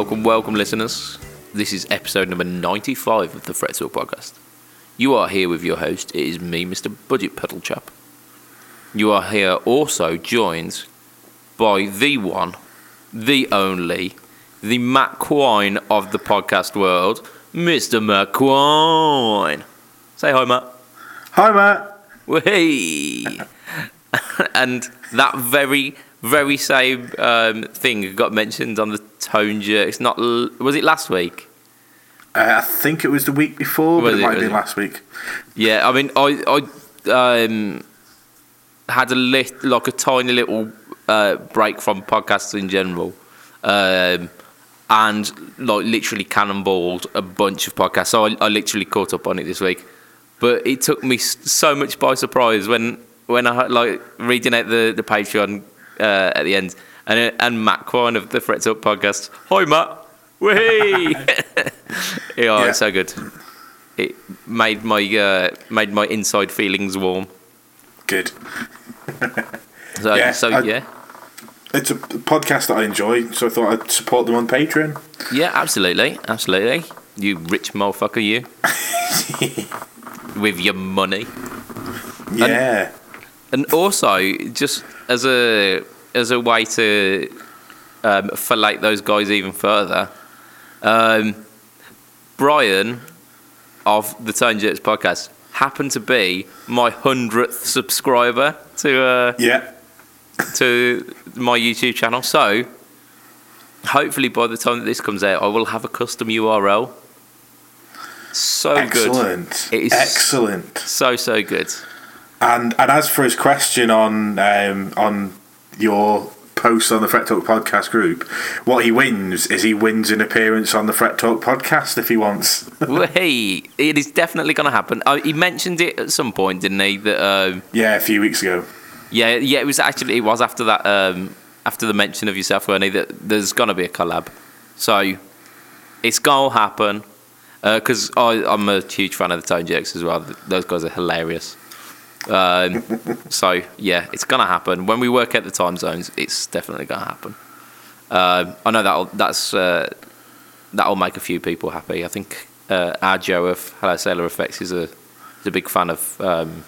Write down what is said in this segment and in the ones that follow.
welcome, welcome, listeners. This is episode number 95 of the Fret Talk podcast. You are here with your host. It is me, Mr. Budget Pedal Chap. You are here also joined by the one, the only, the Matt Quine of the podcast world, Mr. Matt Quine. Say hi, Matt. Hi, Matt. Hey. and that very, very same um, thing got mentioned on the Tone Jerks. Not was it last week? Uh, I think it was the week before, Was but it, it, might have been it? last week. Yeah, I mean, I I um, had a lit, like a tiny little uh, break from podcasts in general, um, and like literally cannonballed a bunch of podcasts. So I, I literally caught up on it this week, but it took me so much by surprise when when I like reading out the the Patreon uh, at the end, and and Matt Quine of the Frets Up podcast. Hi, Matt. Whee! yeah, it's so good. It made my uh, made my inside feelings warm. Good. So Yeah, so I- yeah, It's a podcast that I enjoy, so I thought I'd support them on Patreon. yeah, absolutely, absolutely. You rich motherfucker, you with your money, Yeah. and also just as a as a way to um, fillet those guys even further. Um, Brian of the Tone Jerks podcast happened to be my hundredth subscriber to. Uh, yeah. to my YouTube channel. So, hopefully, by the time that this comes out, I will have a custom URL. So Excellent. good. It is Excellent. so so good. And and as for his question on um, on your post on the Fret Talk podcast group, what he wins is he wins an appearance on the Fret Talk podcast if he wants. hey, it is definitely going to happen. Uh, he mentioned it at some point, didn't he? That um, yeah, a few weeks ago. yeah, yeah. It was actually it was after that um, after the mention of yourself, weren't he? That there's going to be a collab. So it's going to happen because I'm a huge fan of the Tone Jerks as well. Those guys are hilarious. Um, so yeah, it's gonna happen when we work out the time zones. It's definitely gonna happen. Um, I know that that's uh, that'll make a few people happy. I think uh, our Joe of Hello Sailor Effects is a is a big fan of um,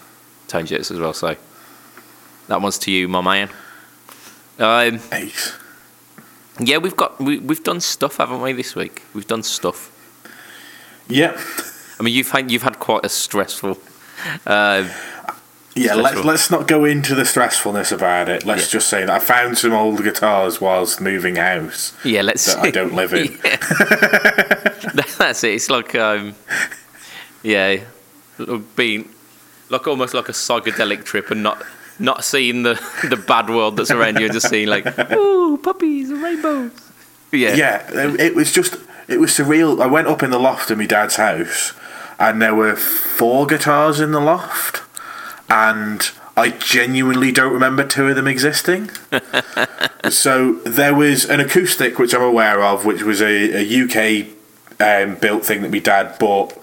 Tone Jerks as well. So that one's to you, my man. Um, Ace. yeah, we've got we, we've done stuff, haven't we? This week we've done stuff. Yeah. I mean, you've had you've had quite a stressful. Uh, Yeah, let's let's not go into the stressfulness about it. Let's Yeah. just say that I found some old guitars whilst moving house yeah, let's. that I don't live in. That's it. It's like, um, yeah, being like almost like a psychedelic trip and not not seeing the the bad world that's around you, just seeing like, ooh, puppies and rainbows. Yeah, Yeah, it was just it was surreal. I went up in the loft of my dad's house, and there were four guitars in the loft, and I genuinely don't remember two of them existing. so there was an acoustic, which I'm aware of, which was a, a UK um, built thing that my dad bought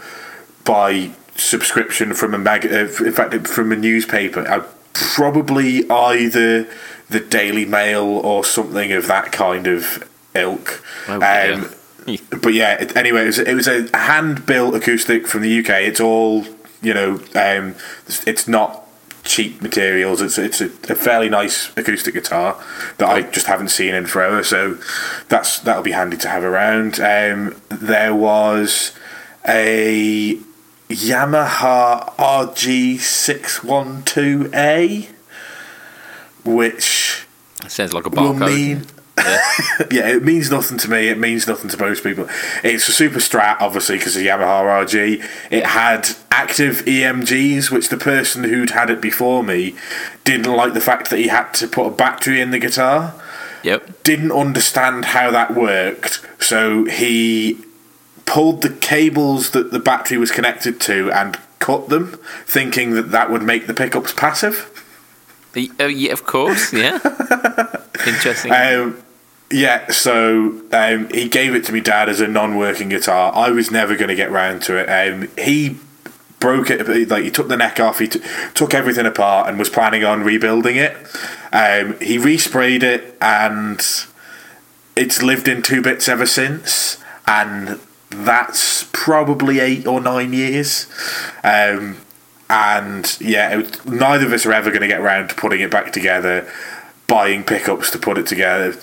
by subscription from a mag. Uh, in fact, from a newspaper. I, probably either the Daily Mail or something of that kind of ilk. Oh, um, but yeah, anyway, it was, it was a hand built acoustic from the UK. It's all you know. Um, it's- not cheap materials. It's it's a, a fairly nice acoustic guitar that I just haven't seen in forever. So that's that'll be handy to have around. Um, there was a Yamaha RG six one two A, which sounds like a will barcode. mean yeah, it means nothing to me. It means nothing to most people. It's a super strat, obviously, because of Yamaha RG. It had active EMGs, which the person who'd had it before me didn't like the fact that he had to put a battery in the guitar. Yep. Didn't understand how that worked, so he pulled the cables that the battery was connected to and cut them, thinking that that would make the pickups passive. Oh, yeah, of course. Yeah. Interesting. Um, yeah, so um, he gave it to me dad as a non-working guitar. I was never going to get round to it. Um, he broke it, like he took the neck off, he t- took everything apart, and was planning on rebuilding it. Um, he resprayed it, and it's lived in two bits ever since, and that's probably eight or nine years. Um, and yeah, was- neither of us are ever going to get around to putting it back together, buying pickups to put it together,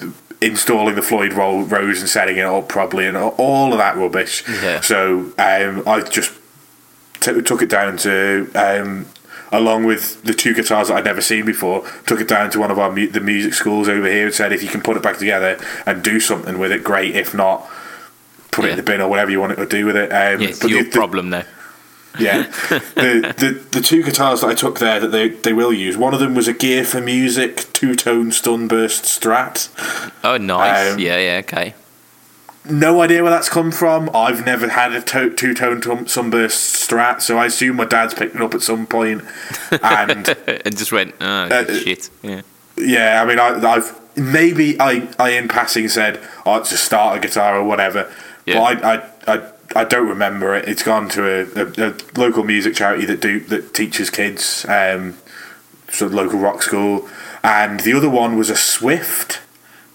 installing the Floyd Ro- Rose and setting it up properly, and all of that rubbish. Yeah. So um, I just t- took it down to. Um, Along with the two guitars that I'd never seen before, took it down to one of our mu- the music schools over here and said, if you can put it back together and do something with it, great. If not, put it in the bin or whatever you want it to do with it. Um, Yeah, it's but your the- the- problem now. Yeah, the, the the two guitars that I took there that they they will use. One of them was a Gear for Music two tone Sunburst Strat. Oh, nice. Um, yeah, yeah, okay. No idea where that's come from. I've never had a to- two tone Sunburst Strat, so I assume my dad's picked it up at some. And and just went, oh, Uh, shit. Yeah. yeah, I mean, I, I've maybe I, I in passing said, "Oh, it's a starter guitar or whatever," Yeah. but I, I, I, I don't remember it. It's gone to a, a, a local music charity that do that teaches kids, um, sort of local rock school, and the other one was a Swift.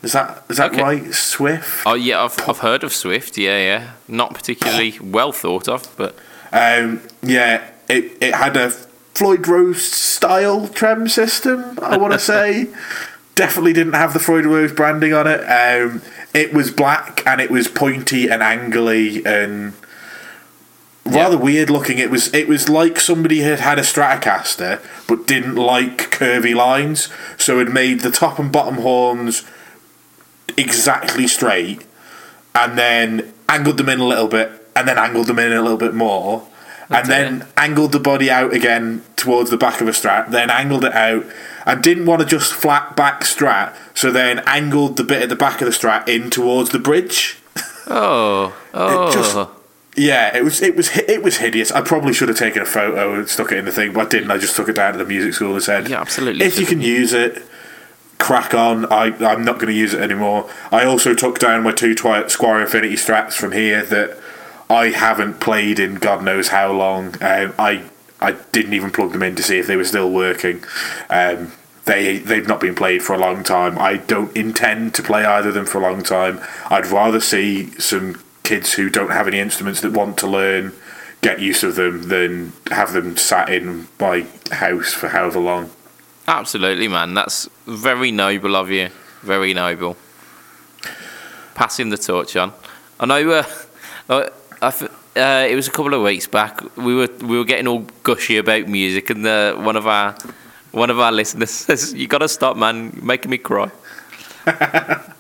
Is that is that Okay. right? Swift. Oh, yeah, I've, I've heard of Swift. Yeah, yeah. Not particularly well thought of, but Um, yeah, it it had a Floyd Rose style trem system. I want to say, definitely didn't have the Floyd Rose branding on it. Um, it was black and it was pointy and angly and rather weird looking. It was it was like somebody had had a Stratocaster but didn't like curvy lines, so it made the top and bottom horns exactly straight and then angled them in a little bit, and then angled them in a little bit more, and then angled the body out again towards the back of a strat, then angled it out, I didn't want to just flat back strat, so then angled the bit at the back of the strat in towards the bridge. oh, oh, just- Yeah, it was it was it was hideous. I probably should have taken a photo and stuck it in the thing, but I didn't. I just took it down to the music school and said, Yeah, absolutely If you can use it, crack on. I I'm not going to use it anymore. I also took down my two Twi- Squier Infinity Strats from here that I haven't played in God knows how long. Um, I I didn't even plug them in to see if they were still working. Um, they they've not been played for a long time. I don't intend to play either of them for a long time. I'd rather see some kids who don't have any instruments that want to learn get use of them than have them sat in my house for however long. absolutely, man. That's very noble of you. Very noble. Passing the torch on. I know. Uh, I th- uh, it was a couple of weeks back. We were we were getting all gushy about music, and uh, one of our one of our listeners says, "You got to stop, man. You're making me cry."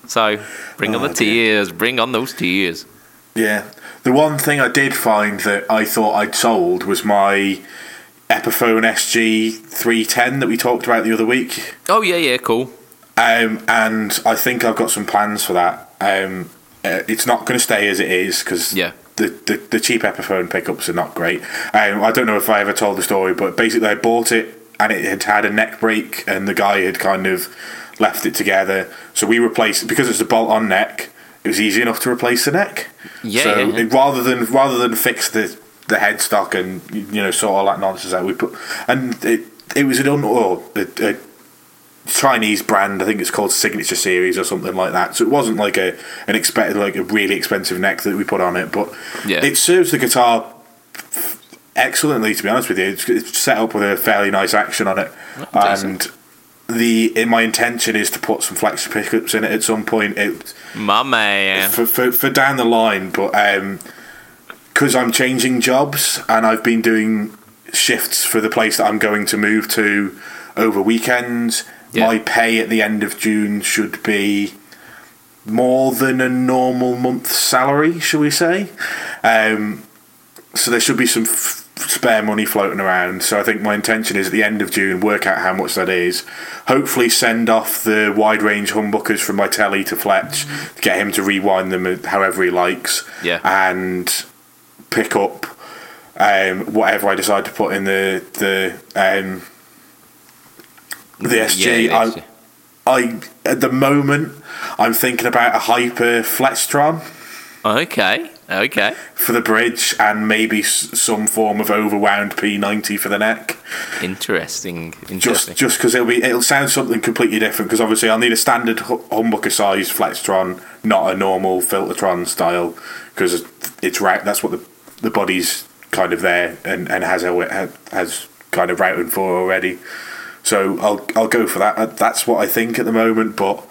so bring on Oh, the dear. tears. Bring on those tears. Yeah. The one thing I did find that I thought I'd sold was my Epiphone SG 310 that we talked about the other week. Oh yeah, yeah, cool. Um, and I think I've got some plans for that. Um, uh, it's not going to stay as it is because Yeah. The, the, the cheap Epiphone pickups are not great. Um, I don't know if I ever told the story, but basically I bought it and it had had a neck break and the guy had kind of left it together. So we replaced because it's a bolt-on neck. It was easy enough to replace the neck. Yeah, So yeah. it- rather than rather than fix the the headstock and you know sort all that nonsense out, we put and it it was an un or a, a Chinese brand. I think it's called Signature Series or something like that. So it wasn't like a an expected like a really expensive neck that we put on it, but Yeah. it serves the guitar excellently. To be honest with you, it's, it's set up with a fairly nice action on it, oh, decent. and the in my intention is to put some flex pickups in it at some point. It My man. for, for, for down the line, but um, because I'm changing jobs and I've been doing shifts for the place that I'm going to move to over weekends, Yeah. my pay at the end of June should be more than a normal month's salary, shall we say? Um, so there should be some f- spare money floating around. So I think my intention is at the end of June, work out how much that is. Hopefully, send off the wide range humbuckers from my telly to Fletch, get him to rewind them however he likes, Yeah. and pick up um, whatever I decide to put in the the um, the SG. Yeah, I, yeah, I at the moment I'm thinking about a Hyper Flextron. Okay, Okay. for the bridge and maybe s- some form of overwound P90 for the neck. Interesting. Just Interesting. just because it'll be it'll sound something completely different. Because obviously I'll need a standard humbucker size Flextron, not a normal Filtertron style. Because it's right. That's what the the body's kind of there and, and has a, has kind of routing for already. So I'll I'll go for that. Uh, That's what I think at the moment, but.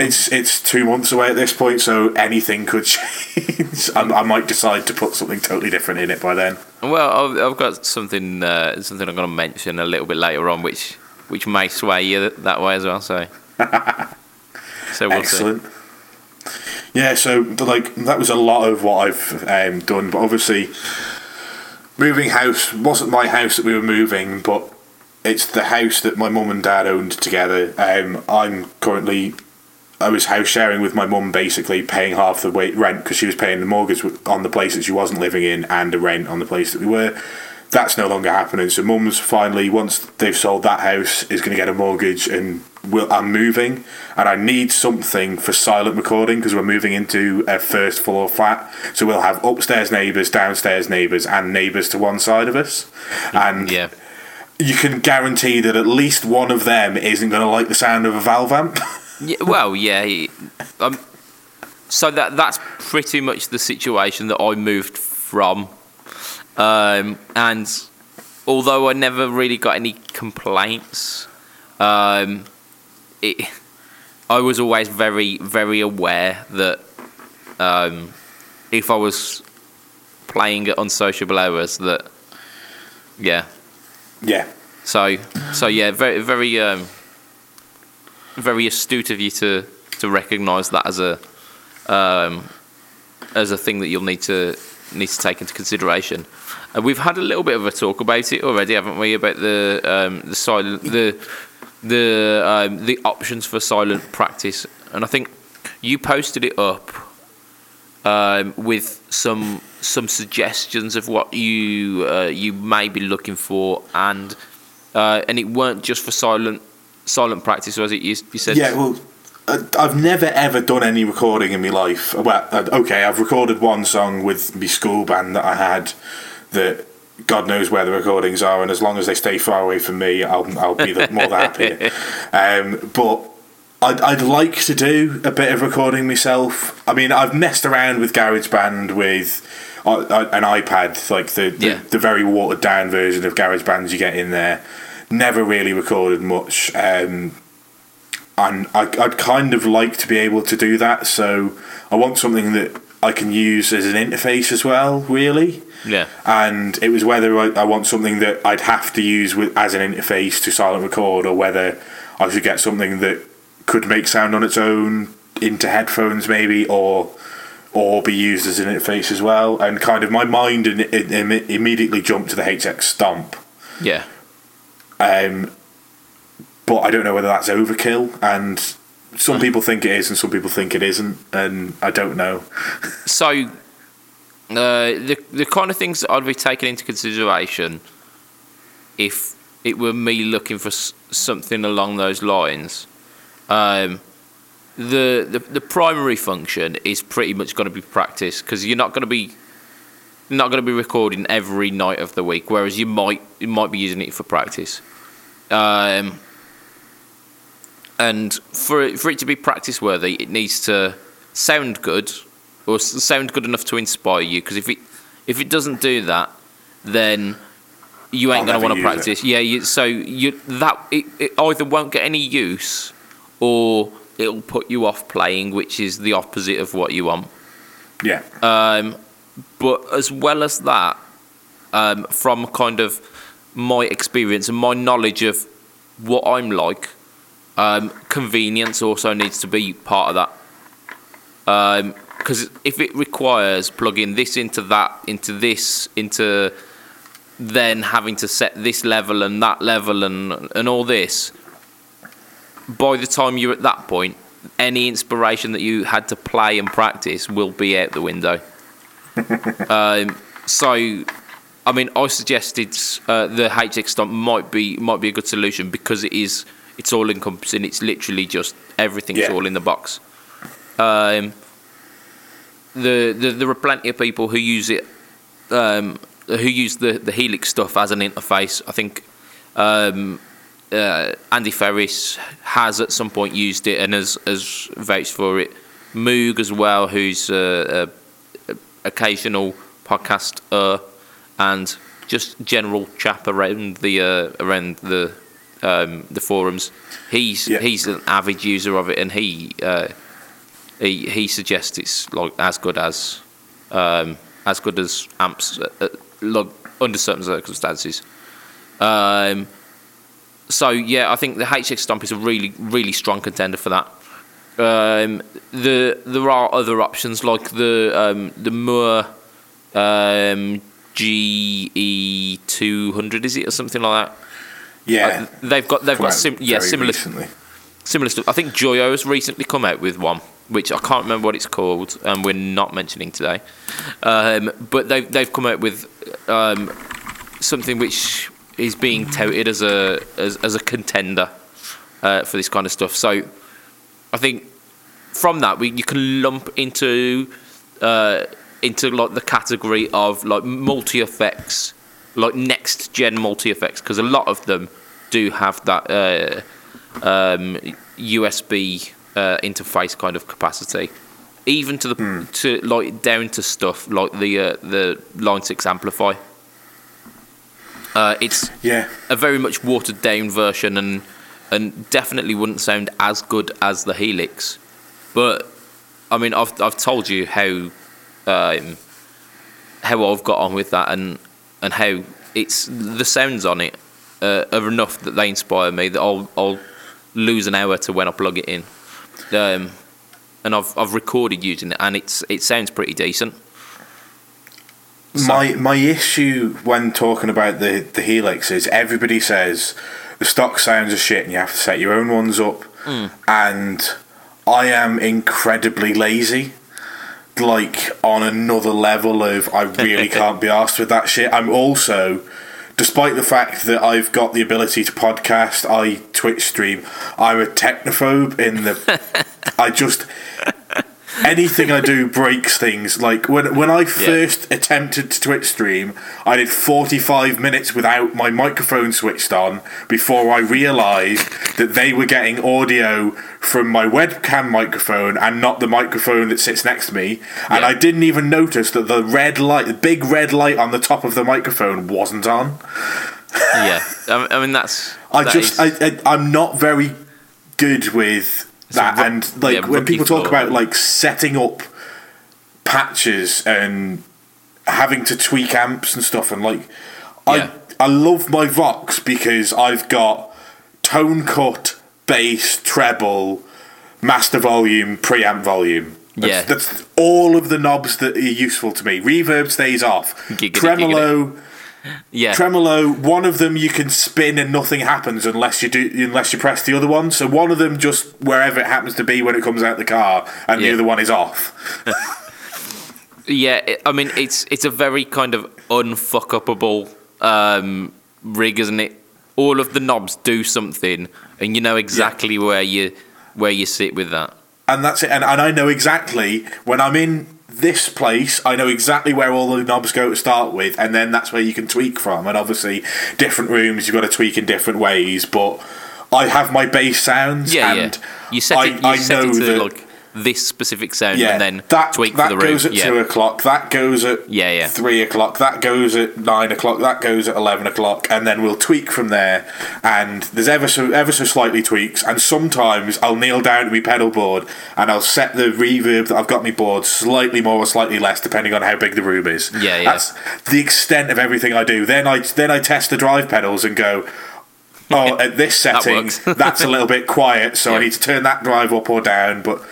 It's it's two months away at this point, so anything could change. I, I might decide to put something totally different in it by then. Well, I've, I've got something uh, something I'm going to mention a little bit later on, which which may sway you that way as well. So, so we'll Excellent. Yeah, so like that was a lot of what I've um, done, but obviously, moving house wasn't my house that we were moving, but it's the house that my mum and dad owned together. Um, I'm currently. I was house sharing with my mum, basically paying half the rent because she was paying the mortgage on the place that she wasn't living in and the rent on the place that we were. That's no longer happening. So mum's finally, once they've sold that house, is going to get a mortgage and will, I'm moving and I need something for silent recording because we're moving into a first floor flat. So we'll have upstairs neighbours, downstairs neighbours, and neighbours to one side of us. And. Yeah. You can guarantee that at least one of them isn't going to like the sound of a valve amp. Yeah, well, yeah. Um, so that that's pretty much the situation that I moved from, um, and although I never really got any complaints, um, it, I was always very very aware that um, if I was playing at unsociable hours, that yeah, yeah. so so yeah, very very um, very astute of you to to recognise that as a um, as a thing that you'll need to need to take into consideration. Uh, we've had a little bit of a talk about it already, haven't we? About the um, the silent the the um, the options for silent practice, and I think you posted it up um, with some some suggestions of what you uh, you may be looking for, and uh, and it weren't just for silent silent practice, was it? You, you said Yeah, well, uh, I've never ever done any recording in my life. Well, uh, okay, I've recorded one song with my school band that I had that God knows where the recordings are, and as long as they stay far away from me, I'll, I'll be the, more than happy. Um, but I'd, I'd like to do a bit of recording myself. I mean, I've messed around with GarageBand with uh, uh, an iPad, like the, the, Yeah. the very watered down version of GarageBand you get in there. Never really recorded much. Um, and I, I'd kind of like to be able to do that. So I want something that I can use as an interface as well, really. yeah, And it was whether I, I want something that I'd have to use with as an interface to silent record, or whether I should get something that could make sound on its own into headphones, maybe, or or be used as an interface as well. And kind of my mind in, in, in, immediately jumped to the HX Stomp. yeah. Um, but I don't know whether that's overkill, and some people think it is, and some people think it isn't, and I don't know. So, uh, the the kind of things that I'd be taking into consideration if it were me looking for s- something along those lines, um, the, the the primary function is pretty much going to be practice because you're not going to be not going to be recording every night of the week, whereas you might you might be using it for practice. Um, and for it, for it to be practice worthy, it needs to sound good or sound good enough to inspire you. Because if it if it doesn't do that, then you ain't going to want to practice. Yeah, you, so you that it, it either won't get any use or it'll put you off playing, which is the opposite of what you want. Yeah, Um, but as well as that, um, from kind of my experience and my knowledge of what I'm like, um, convenience also needs to be part of that. Because if it requires plugging this into that, into this, into then having to set this level and that level and and all this, by the time you're at that point, any inspiration that you had to play and practice will be out the window. um, so, I mean, I suggested uh, the HX Stomp might be might be a good solution because it is it's all encompassing. It's literally just everything's Yeah. all in the box. Um, the, the there are plenty of people who use it, um, who use the the Helix stuff as an interface. I think um, uh, Andy Ferris has at some point used it and has has vouched for it. Moog as well, who's a, a, a occasional podcaster and just general chap around the uh, around the um, the forums. He's Yeah. he's an avid user of it, and he uh, he he suggests it's like as good as um, as good as amps uh, uh, like, under certain circumstances. Um, so yeah, I think the HX Stomp is a really really strong contender for that. Um, the there are other options like the um, the Mooer um, GE two hundred is it or something like that. Yeah. Uh, they've got they've got sim- yeah similar recently. similar stuff. I think Joyo has recently come out with one, which I can't remember what it's called, and we're not mentioning today. Um, but they've they've come out with um, something which is being touted as a as, as a contender uh, for this kind of stuff. So I think from that we you can lump into uh, into like the category of like multi effects, like next gen multi effects, because a lot of them do have that uh, um, USB uh, interface kind of capacity. Even to the to like down to stuff like the uh, the Line Six Amplifi. Uh, it's Yeah. a very much watered down version and and definitely wouldn't sound as good as the Helix. But I mean, I've I've told you how um, how I've got on with that and and how it's the sounds on it uh, are enough that they inspire me that I'll I'll lose an hour to when I plug it in. Um, and I've I've recorded using it and it's it sounds pretty decent. My my issue when talking about the the Helix is everybody says the stock sounds are shit and you have to set your own ones up, hmm. and I am incredibly lazy. Like on another level of I really can't be asked with that shit. I'm also, despite the fact that I've got the ability to podcast, I Twitch stream. I'm a technophobe in the. I just anything I do breaks things. Like when when I first attempted to Twitch stream, I did 45 minutes without my microphone switched on before I realised that they were getting audio from my webcam microphone and not the microphone that sits next to me. And Yeah. I didn't even notice that the red light, the big red light on the top of the microphone, wasn't on. yeah, I, I mean that's. I that just, is- I, I, I'm not very good with that. and like yeah, when people talk about like setting up patches and having to tweak amps and stuff, and like, Yeah. I, I love my Vox because I've got tone cut, bass, treble, master volume, preamp volume. That's, Yeah. that's all of the knobs that are useful to me. Reverb stays off. Giggity, Tremolo, yeah. tremolo one of them you can spin and nothing happens unless you do unless you press the other one so one of them just wherever it happens to be when it comes out the car and the other one is off Yeah, I mean it's it's a very kind of unfuckupable um, rig, isn't it? All of the knobs do something, and you know exactly where you where you sit with that. and that's it and, and i know exactly when i'm in this place i know exactly where all the knobs go to start with and then that's where you can tweak from and obviously different rooms you've got to tweak in different ways but i have my bass sounds Yeah, and yeah. You set I, it. You I set know it to that like this specific sound, yeah, and then that, tweak that for the room. goes at yeah. two o'clock. That goes at Yeah, yeah. three o'clock. That goes at nine o'clock. That goes at eleven o'clock, and then we'll tweak from there. And there's ever so ever so slightly tweaks. And sometimes I'll kneel down to my pedal board and I'll set the reverb that I've got my board slightly more or slightly less, depending on how big the room is. Yeah, yeah. That's the extent of everything I do. Then I then I test the drive pedals and go. Oh, at this setting, works. that's a little bit quiet, so I need to turn that drive up or down. But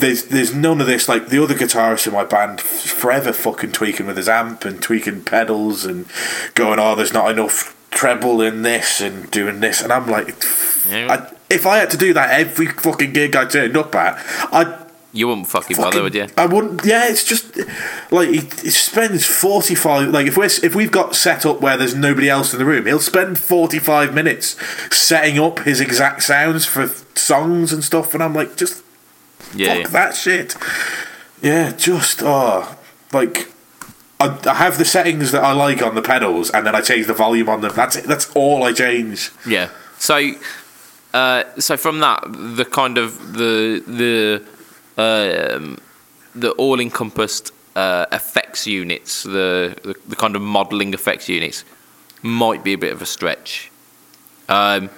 there's there's none of this. Like the other guitarist in my band, forever fucking tweaking with his amp and tweaking pedals and going, oh, there's not enough treble in this and doing this, and I'm like, Yeah. I, if I had to do that every fucking gig I turned up at, I'd You wouldn't fucking, fucking, bother, would you? I wouldn't. Yeah, it's just like he, he spends forty five. Like if we're if we've got set up where there's nobody else in the room, he'll spend forty five minutes setting up his exact sounds for songs and stuff, and I'm like, just Yeah, fuck that shit. Yeah, just oh, like I, I have the settings that I like on the pedals, and then I change the volume on them. That's it. That's all I change. Yeah. So, uh, so from that, the kind of the the um, the all encompassed uh, effects units, the, the the kind of modelling effects units, might be a bit of a stretch. Um,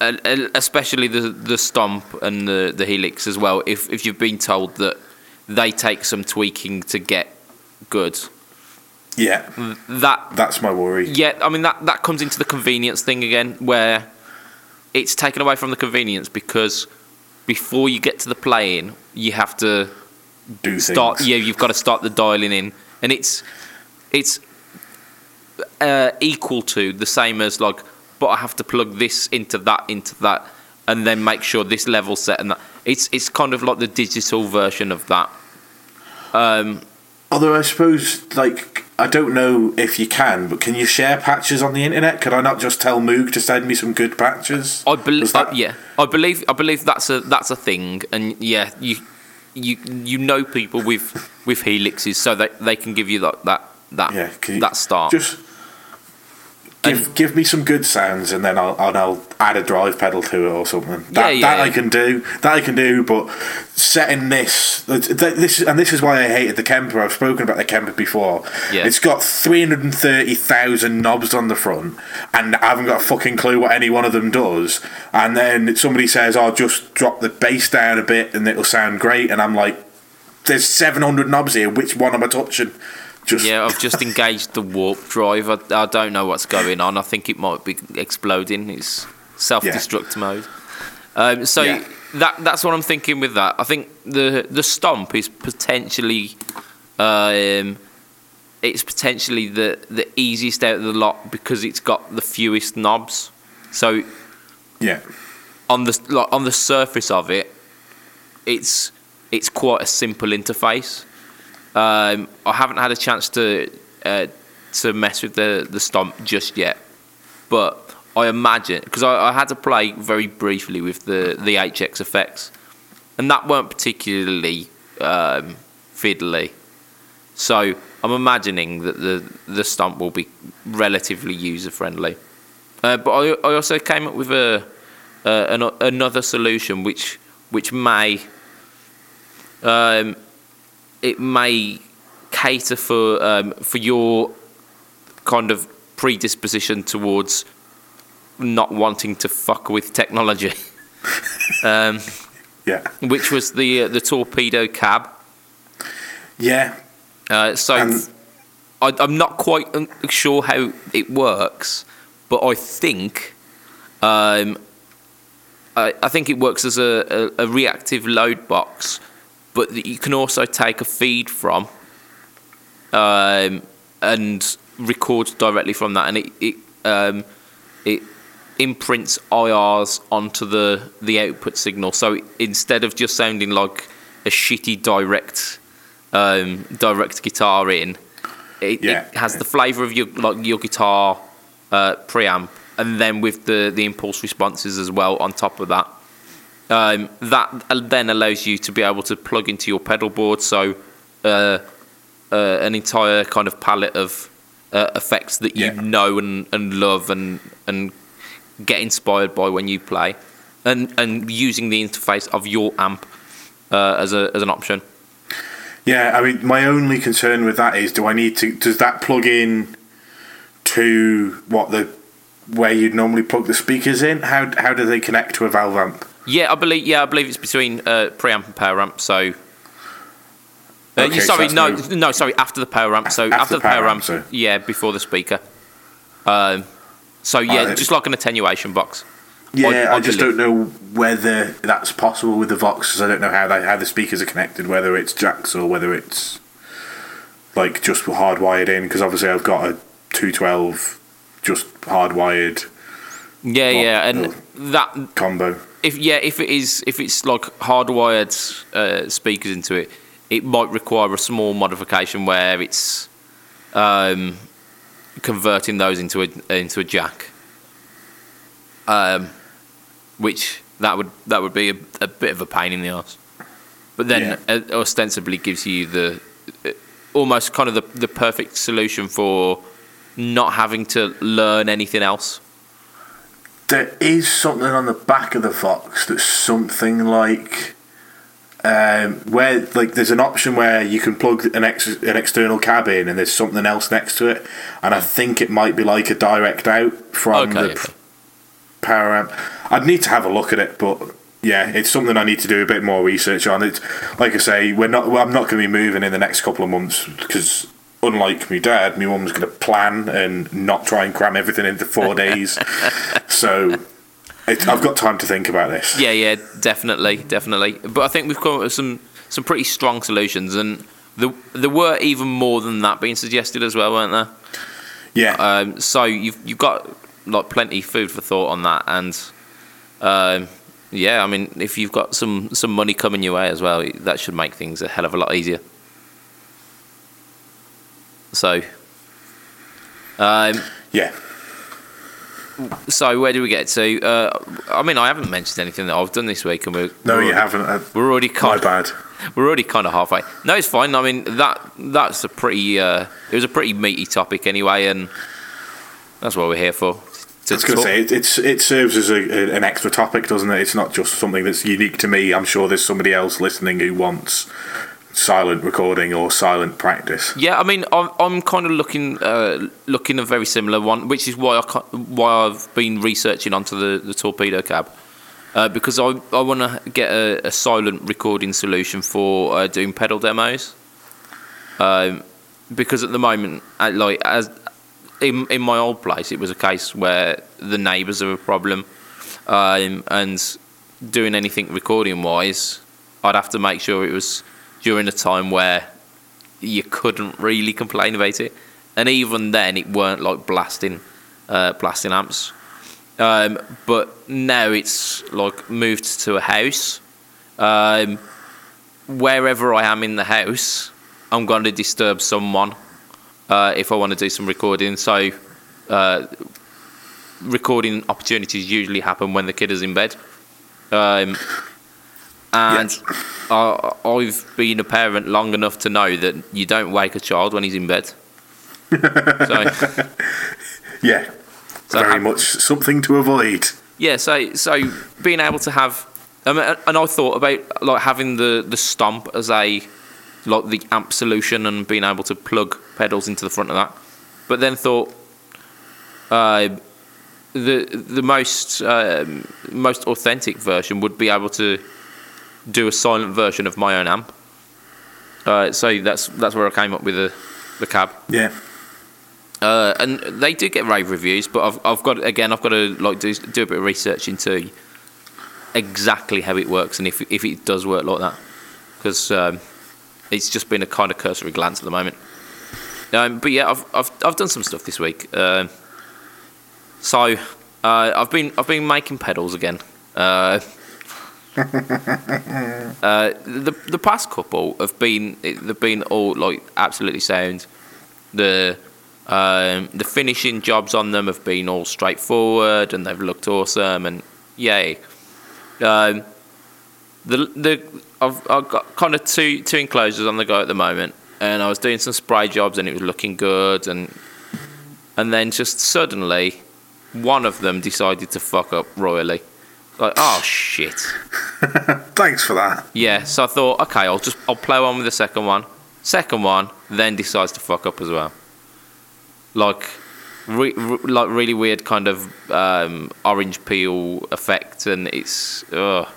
especially the the stomp and the the helix as well. If if you've been told that they take some tweaking to get good, Yeah, that that's my worry. yeah, I mean that that comes into the convenience thing again, where it's taken away from the convenience because before you get to the playing, you have to Do start. things. Yeah, you've got to start the dialing in, and it's it's uh, equal to the same as like, but I have to plug this into that into that, and then make sure this level set and that. It's it's kind of like the digital version of that. Um, Although I suppose, like, I don't know if you can, but can you share patches on the internet? Could I not just tell Moog to send me some good patches? I believe, that- yeah, I believe, I believe that's a that's a thing, and yeah, you you you know people with with helixes, so that they can give you that that that Yeah, that start. Just give give me some good sounds, and then I'll and I'll add a drive pedal to it or something. That, Yeah, that yeah. I can do. That I can do. But setting this, th- th- this, and this is why I hated the Kemper. I've spoken about the Kemper before. Yeah. It's got three hundred and thirty thousand knobs on the front, and I haven't got a fucking clue what any one of them does. And then somebody says, "I'll just drop the bass down a bit, and it'll sound great." And I'm like, "There's seven hundred knobs here. Which one am I touching?" Just yeah, I've just engaged the warp drive. I, I don't know what's going on. I think it might be exploding. It's self-destruct mode. Um, so Yeah. that that's what I'm thinking with that. I think the the stomp is potentially um, it's potentially the the easiest out of the lot because it's got the fewest knobs. So yeah. on the like, on the surface of it, it's it's quite a simple interface. Um, I haven't had a chance to uh, to mess with the the stomp just yet, but I imagine because I, I had to play very briefly with the the HX effects, and that weren't particularly um, fiddly. So I'm imagining that the the stomp will be relatively user friendly. Uh, but I, I also came up with a uh, an, another solution which which may um, it may cater for um, for your kind of predisposition towards not wanting to fuck with technology, um, Yeah. which was the uh, the torpedo cab. Yeah. Uh, so And- I, I'm not quite sure how it works, but I think um, I, I think it works as a, a, a reactive load box, but that you can also take a feed from um, and record directly from that, and it it um, it imprints IRs onto the the output signal. So instead of just sounding like a shitty direct um, direct guitar in, it, Yeah. it has the flavour of your like your guitar uh, preamp, and then with the the impulse responses as well on top of that. Um, that then allows you to be able to plug into your pedal board, so uh, uh, an entire kind of palette of uh, effects that you Yeah. know and, and love and and get inspired by when you play, and and using the interface of your amp uh, as a as an option. Yeah, I mean, my only concern with that is, do I need to? Does that plug in to what the where you'd normally plug the speakers in? How how do they connect to a valve amp? Yeah, I believe. Yeah, I believe it's between uh, preamp and power amp. So. Uh, Okay, you- so sorry, no, no- no, sorry. After the power amp, so After after, the power power amp, amp, so- yeah, before the speaker. Um, so yeah, just like an attenuation box. Yeah, I- I, I just believe- don't know whether that's possible with the Vox because I don't know how they, how the speakers are connected, whether it's jacks or whether it's like just hardwired in. Because obviously I've got a two twelve just hardwired Yeah, yeah, and that combo. if yeah, if it is if it's like hardwired uh, speakers into it, it might require a small modification where it's um, converting those into a into a jack. Um, which that would that would be a, a bit of a pain in the ass. but then uh, ostensibly gives you the uh, almost kind of the, the perfect solution for not having to learn anything else. There is something on the back of the Vox that's something like um, where like there's an option where you can plug an ex- an external cab in and there's something else next to it, and I think it might be like a direct out from Okay, the okay. power amp. I'd need to have a look at it, but yeah, it's something I need to do a bit more research on. It's like I say, we're not. Well, I'm not going to be moving in the next couple of months because. Unlike my dad, my mum's going to plan and not try and cram everything into four days. so it, I've got time to think about this. Yeah, yeah, definitely, definitely. But I think we've come up with some some pretty strong solutions, and there there were even more than that being suggested as well, weren't there? Yeah, Um, so you've you've got like plenty food for thought on that, and um, yeah, I mean, if you've got some some money coming your way as well, that should make things a hell of a lot easier. So, um, yeah. so where do we get to? Uh, I mean, I haven't mentioned anything that I've done this week, and we're No, we're you already- haven't. Uh, We're already kind. my kind bad. we're already kind of halfway. No, it's fine. I mean that that's a pretty uh, it was a pretty meaty topic anyway, and that's what we're here for. I was going to say it, it's it serves as a, a, an extra topic, doesn't it? It's not just something that's unique to me. I'm sure there's somebody else listening who wants silent recording or silent practice. Yeah, I mean, I'm, I'm kind of looking uh, looking a very similar one, which is why I why I've been researching onto the, the torpedo cab uh, because I I want to get a, a silent recording solution for uh, doing pedal demos. Um, because at the moment, uh, like as in in my old place, it was a case where the neighbours are a problem, um, and doing anything recording wise, I'd have to make sure it was during a time where you couldn't really complain about it, and even then, it weren't like blasting, uh, blasting amps. Um, but now it's like moved to a house. Um, wherever I am in the house, I'm going to disturb someone uh, if I want to do some recording. So, uh, recording opportunities usually happen when the kid is in bed. Um, and I, I've been a parent long enough to know that you don't wake a child when he's in bed. so, Yeah, So very ha- much something to avoid. yeah, so so being able to have, mean, and I thought about like having the the stomp as a like the amp solution and being able to plug pedals into the front of that, but then thought, uh, the the most um, most authentic version would be able to do a silent version of my own amp. Uh, so that's that's where I came up with the the cab. Yeah, Uh, and they do get rave reviews, but I've, I've got again I've got to like do, do a bit of research into exactly how it works and if if it does work like that because um, it's just been a kind of cursory glance at the moment. Um, but yeah, I've, I've I've done some stuff this week. Um so uh, I've been I've been making pedals again. Uh, the the past couple have been they've been all like absolutely sound. The um, the finishing jobs on them have been all straightforward and they've looked awesome and yay. Um, the the I've, I've got kind of two two enclosures on the go at the moment, and I was doing some spray jobs and it was looking good, and and then just suddenly, one of them decided to fuck up royally. Like oh shit. thanks for that. Yeah, so I thought, okay, I'll just I'll play on with the second one. Second one then decides to fuck up as well. Like, re, re- like really weird kind of um, orange peel effect, and it's, ugh.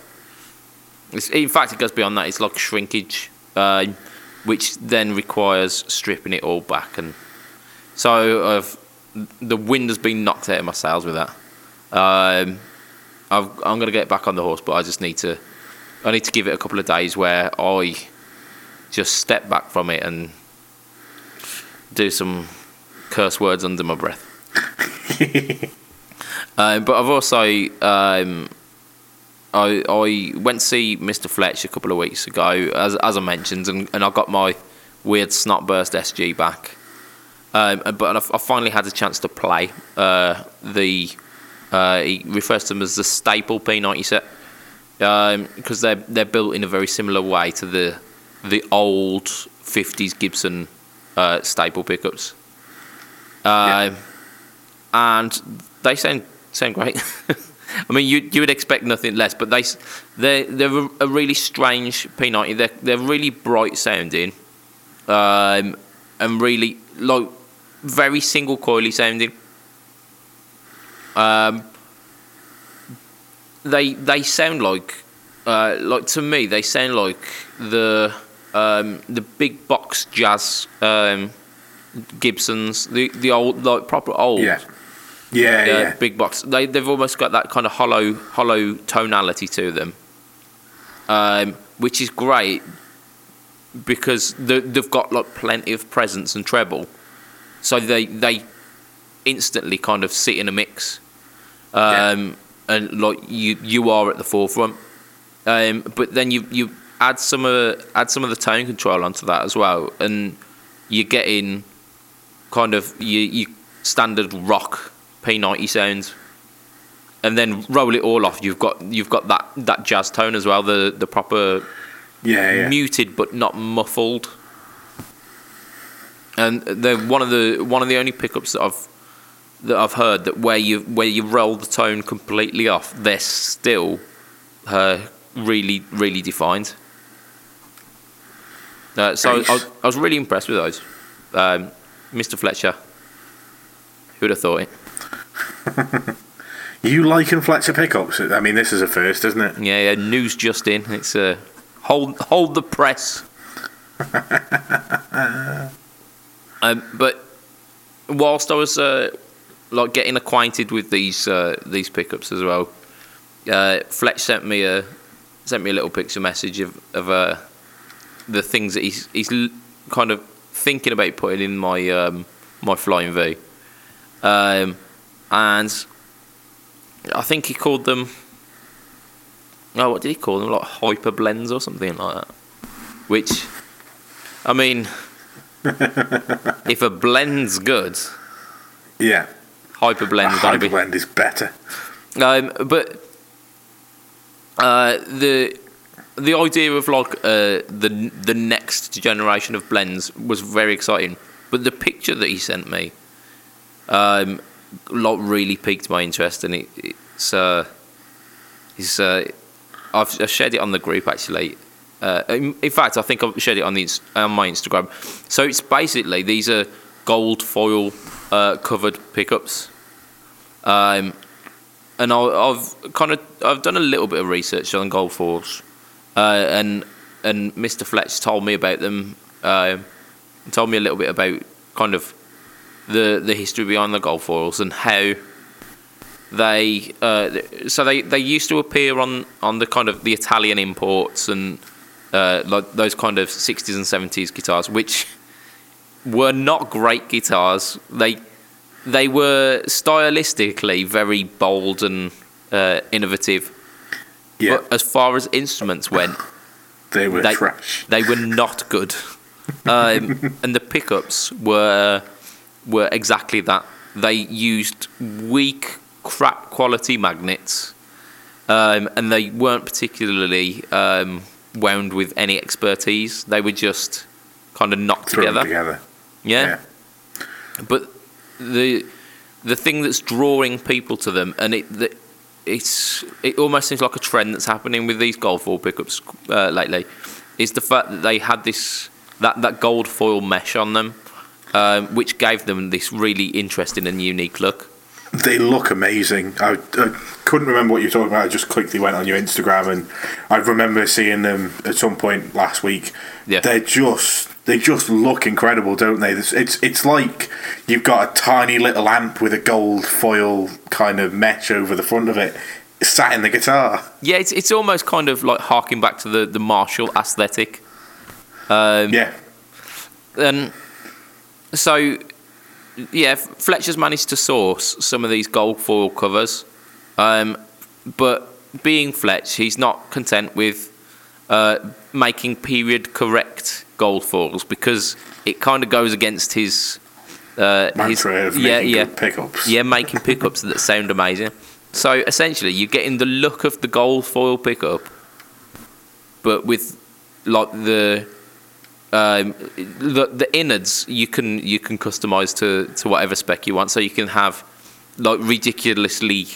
it's in fact it goes beyond that. It's like shrinkage, uh, which then requires stripping it all back, and so I've, the wind has been knocked out of my sails with that. Um, I've, I'm gonna get back on the horse, but I just need to. I need to give it a couple of days where I just step back from it and do some curse words under my breath. um, but I've also um, I I went to see Mr. Fletch a couple of weeks ago, as as I mentioned, and, and I got my weird snot burst SG back. Um, but I, I finally had a chance to play uh, the. Uh, he refers to them as the staple P90 set. because they're they're built in a very similar way to the the old '50s Gibson uh, staple pickups. Um, and they sound sound great. I mean, you you would expect nothing less, but they they they're a, a really strange P90. They're they're really bright sounding, um, and really like very single coily sounding. Um, they they sound like uh, like to me they sound like the um, the big box jazz um, Gibsons, the the old like proper old. Yeah. Yeah, uh, yeah. big box. They they've almost got that kind of hollow hollow tonality to them, um, which is great because the, they've got like plenty of presence and treble, so they they instantly kind of sit in a mix, um, and like you you are at the forefront. Um, but then you you add some of add some of the tone control onto that as well, and you're getting kind of you you standard rock P90 sounds, and then roll it all off. You've got you've got that, that jazz tone as well, the the proper Yeah, yeah. muted but not muffled. And they're one of the one of the only pickups that I've that I've heard that where you where you roll the tone completely off, they're still uh, really really defined. Uh, so I, was, I was really impressed with those, um, Mr. Fletcher. Who'd have thought it? You liking Fletcher pickups? I mean, this is a first, isn't it? Yeah, yeah news just in. It's uh, hold hold the press. um, but whilst I was uh, like getting acquainted with these uh, these pickups as well, uh, Fletch sent me a sent me a little picture message of of uh, the things that he's he's l- kind of thinking about putting in my um, my flying V, um, and I think he called them. Oh, what did he call them? Like hyper blends or something like that. Which, I mean, if a blend's good, Yeah. Hyper A blend's gotta be. blend is better. Um, but uh, the the idea of like uh, the the next generation of blends was very exciting. But the picture that he sent me, um, like really piqued my interest, and it, it's uh, it's uh, I've, I've shared it on the group actually. Uh, in, in fact, I think I've shared it on the on my Instagram. So it's basically these are gold foil uh, covered pickups. Um, and I, I've kind of I've done a little bit of research on gold foils, uh, and and Mr. Fletch told me about them. Uh, told me a little bit about kind of the the history behind the gold foils and how they uh, so they, they used to appear on, on the kind of the Italian imports and uh, like those kind of 60s and 70s guitars, which were not great guitars. They they were stylistically very bold and uh, innovative, Yeah. but as far as instruments went, they were they, trash. they were not good. Um, and the pickups were were exactly that. They used weak, crap quality magnets, um, and they weren't particularly um, wound with any expertise. They were just kind of knocked together. together. Yeah. But the the thing that's drawing people to them, and it the, it's it almost seems like a trend that's happening with these gold foil pickups uh, lately, is the fact that they had this that that gold foil mesh on them, um, which gave them this really interesting and unique look. They look amazing. I, I couldn't remember what you were talking about. I just quickly went on your Instagram and I remember seeing them at some point last week. Yeah. They're just they just look incredible, don't they? It's, it's it's like you've got a tiny little amp with a gold foil kind of mesh over the front of it, sat in the guitar. Yeah, it's it's almost kind of like harking back to the the Marshall aesthetic. Um, Yeah. And so, yeah, Fletcher's managed to source some of these gold foil covers, um, but being Fletch, he's not content with uh, making period correct gold foils because it kind of goes against his Uh, his- making good pickups. yeah, making pickups that sound amazing. So essentially, you're getting the look of the gold foil pickup, but with like the um, the, the innards you can you can customize to, to whatever spec you want. So you can have like ridiculously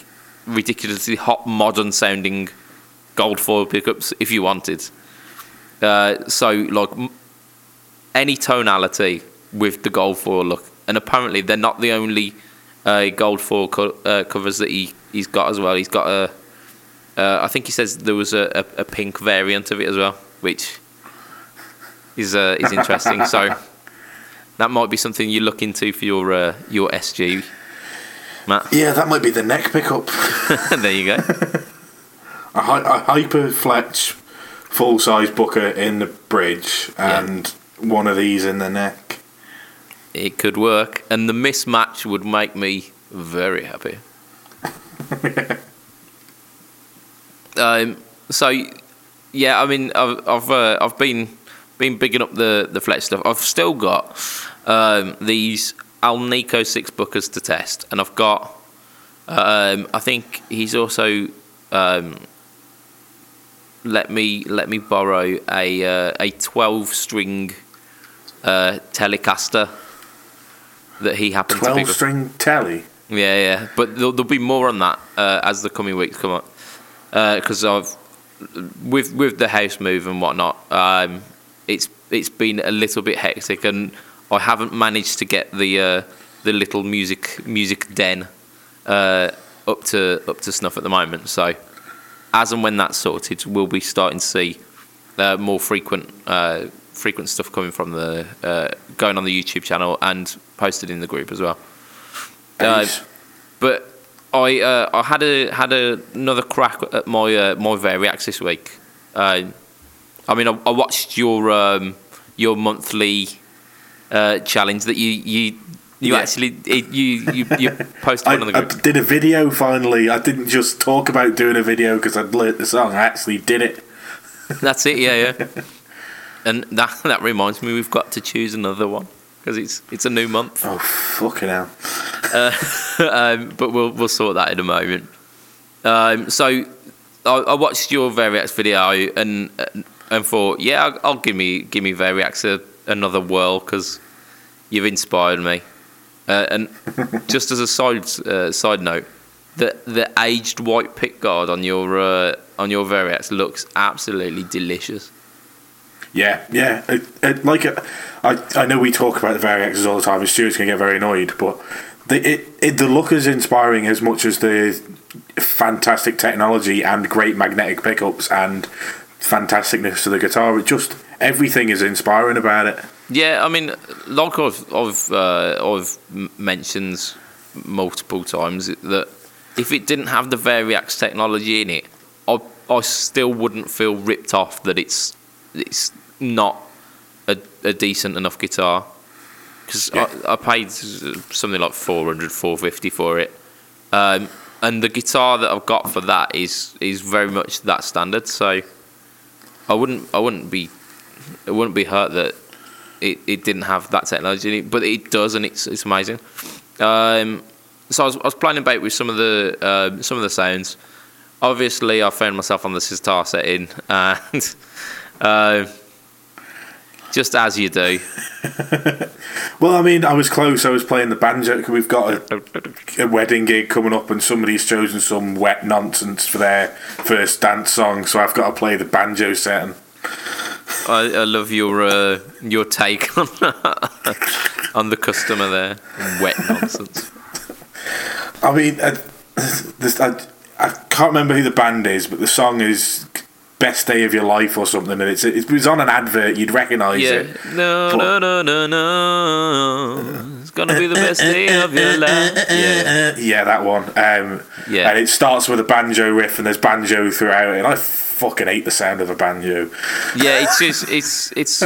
ridiculously hot modern sounding gold foil pickups if you wanted. Uh, so like any tonality with the gold foil look, and apparently they're not the only uh, gold foil co- uh, covers that he he's got as well. He's got a uh, I think he says there was a, a, a pink variant of it as well, which is uh, is interesting. so that might be something you look into for your uh, your SG, Matt. Yeah, that might be the neck pickup. there you go. a, a hyper fletch full size booker in the bridge and one of these in the neck. It could work, and the mismatch would make me very happy. um, so, yeah, I mean, I've I've, uh, I've been been bigging up the the Fletch stuff. I've still got um, these Alnico six bookers to test, and I've got. Um, I think he's also um, let me let me borrow a uh, a twelve string uh, Telecaster that he happened to pick Twelve up. string telly. Yeah, yeah, but there'll, there'll be more on that uh, as the coming weeks come up. Because I've with with the house move and whatnot, um, it's it's been a little bit hectic, and I haven't managed to get the uh, the little music music den uh, up to up to snuff at the moment. So as and when that's sorted, we'll be starting to see uh, more frequent uh, frequent stuff coming from the uh, going on the YouTube channel and posted in the group as well. Uh, but I uh, I had a had a, another crack at my uh, my Variax this week. I mean, I, I watched your um, your monthly uh, challenge that you you you Yeah. actually it, you you you posted I, one on the group. I did a video finally. I didn't just talk about doing a video because I'd learnt the song. I actually did it. That's it. Yeah, yeah. and that that reminds me, we've got to choose another one because it's it's a new month. Oh fucking hell! um, but we'll we'll sort that in a moment. Um, so I, I watched your Variax video and and thought, yeah, I'll, I'll give me give me Variax a, another whirl because you've inspired me. Uh, and just as a side uh, side note, the the aged white pick guard on your uh, on your Variax looks absolutely delicious. Yeah, yeah. It, it, like uh, I, I know we talk about the Variaxes all the time, and Stuart's gonna get very annoyed. But the it, it the look is inspiring as much as the fantastic technology and great magnetic pickups and fantasticness of the guitar. It just everything is inspiring about it. Yeah, I mean, like I've I've uh, I've mentioned multiple times that if it didn't have the Variax technology in it, I I still wouldn't feel ripped off that it's it's not a, a decent enough guitar because Yeah. I, I paid something like 400 450 for it um, and the guitar that I've got for that is is very much that standard so I wouldn't I wouldn't be it wouldn't be hurt that it, it didn't have that technology in it, but it does, and it's it's amazing. Um, so I was, I was playing about with some of the um some of the sounds. Obviously, I found myself on the sitar setting, and uh, just as you do. Well, I mean, I was close. I was playing the banjo. We've got a, a wedding gig coming up, and somebody's chosen some wet nonsense for their first dance song, so I've got to play the banjo setting. I, I love your uh, your take on on the customer there. Wet nonsense. I mean, I, this, I, I can't remember who the band is, but the song is "Best Day of Your Life" or something, and it's it was on an advert. You'd recognise Yeah. it. No, But- no, no, no, no. It's gonna be the best day of your life. Yeah. Yeah, that one. Um, Yeah. And it starts with a banjo riff, and there's banjo throughout it. And I fucking hate the sound of a banjo. Yeah, it's just it's it's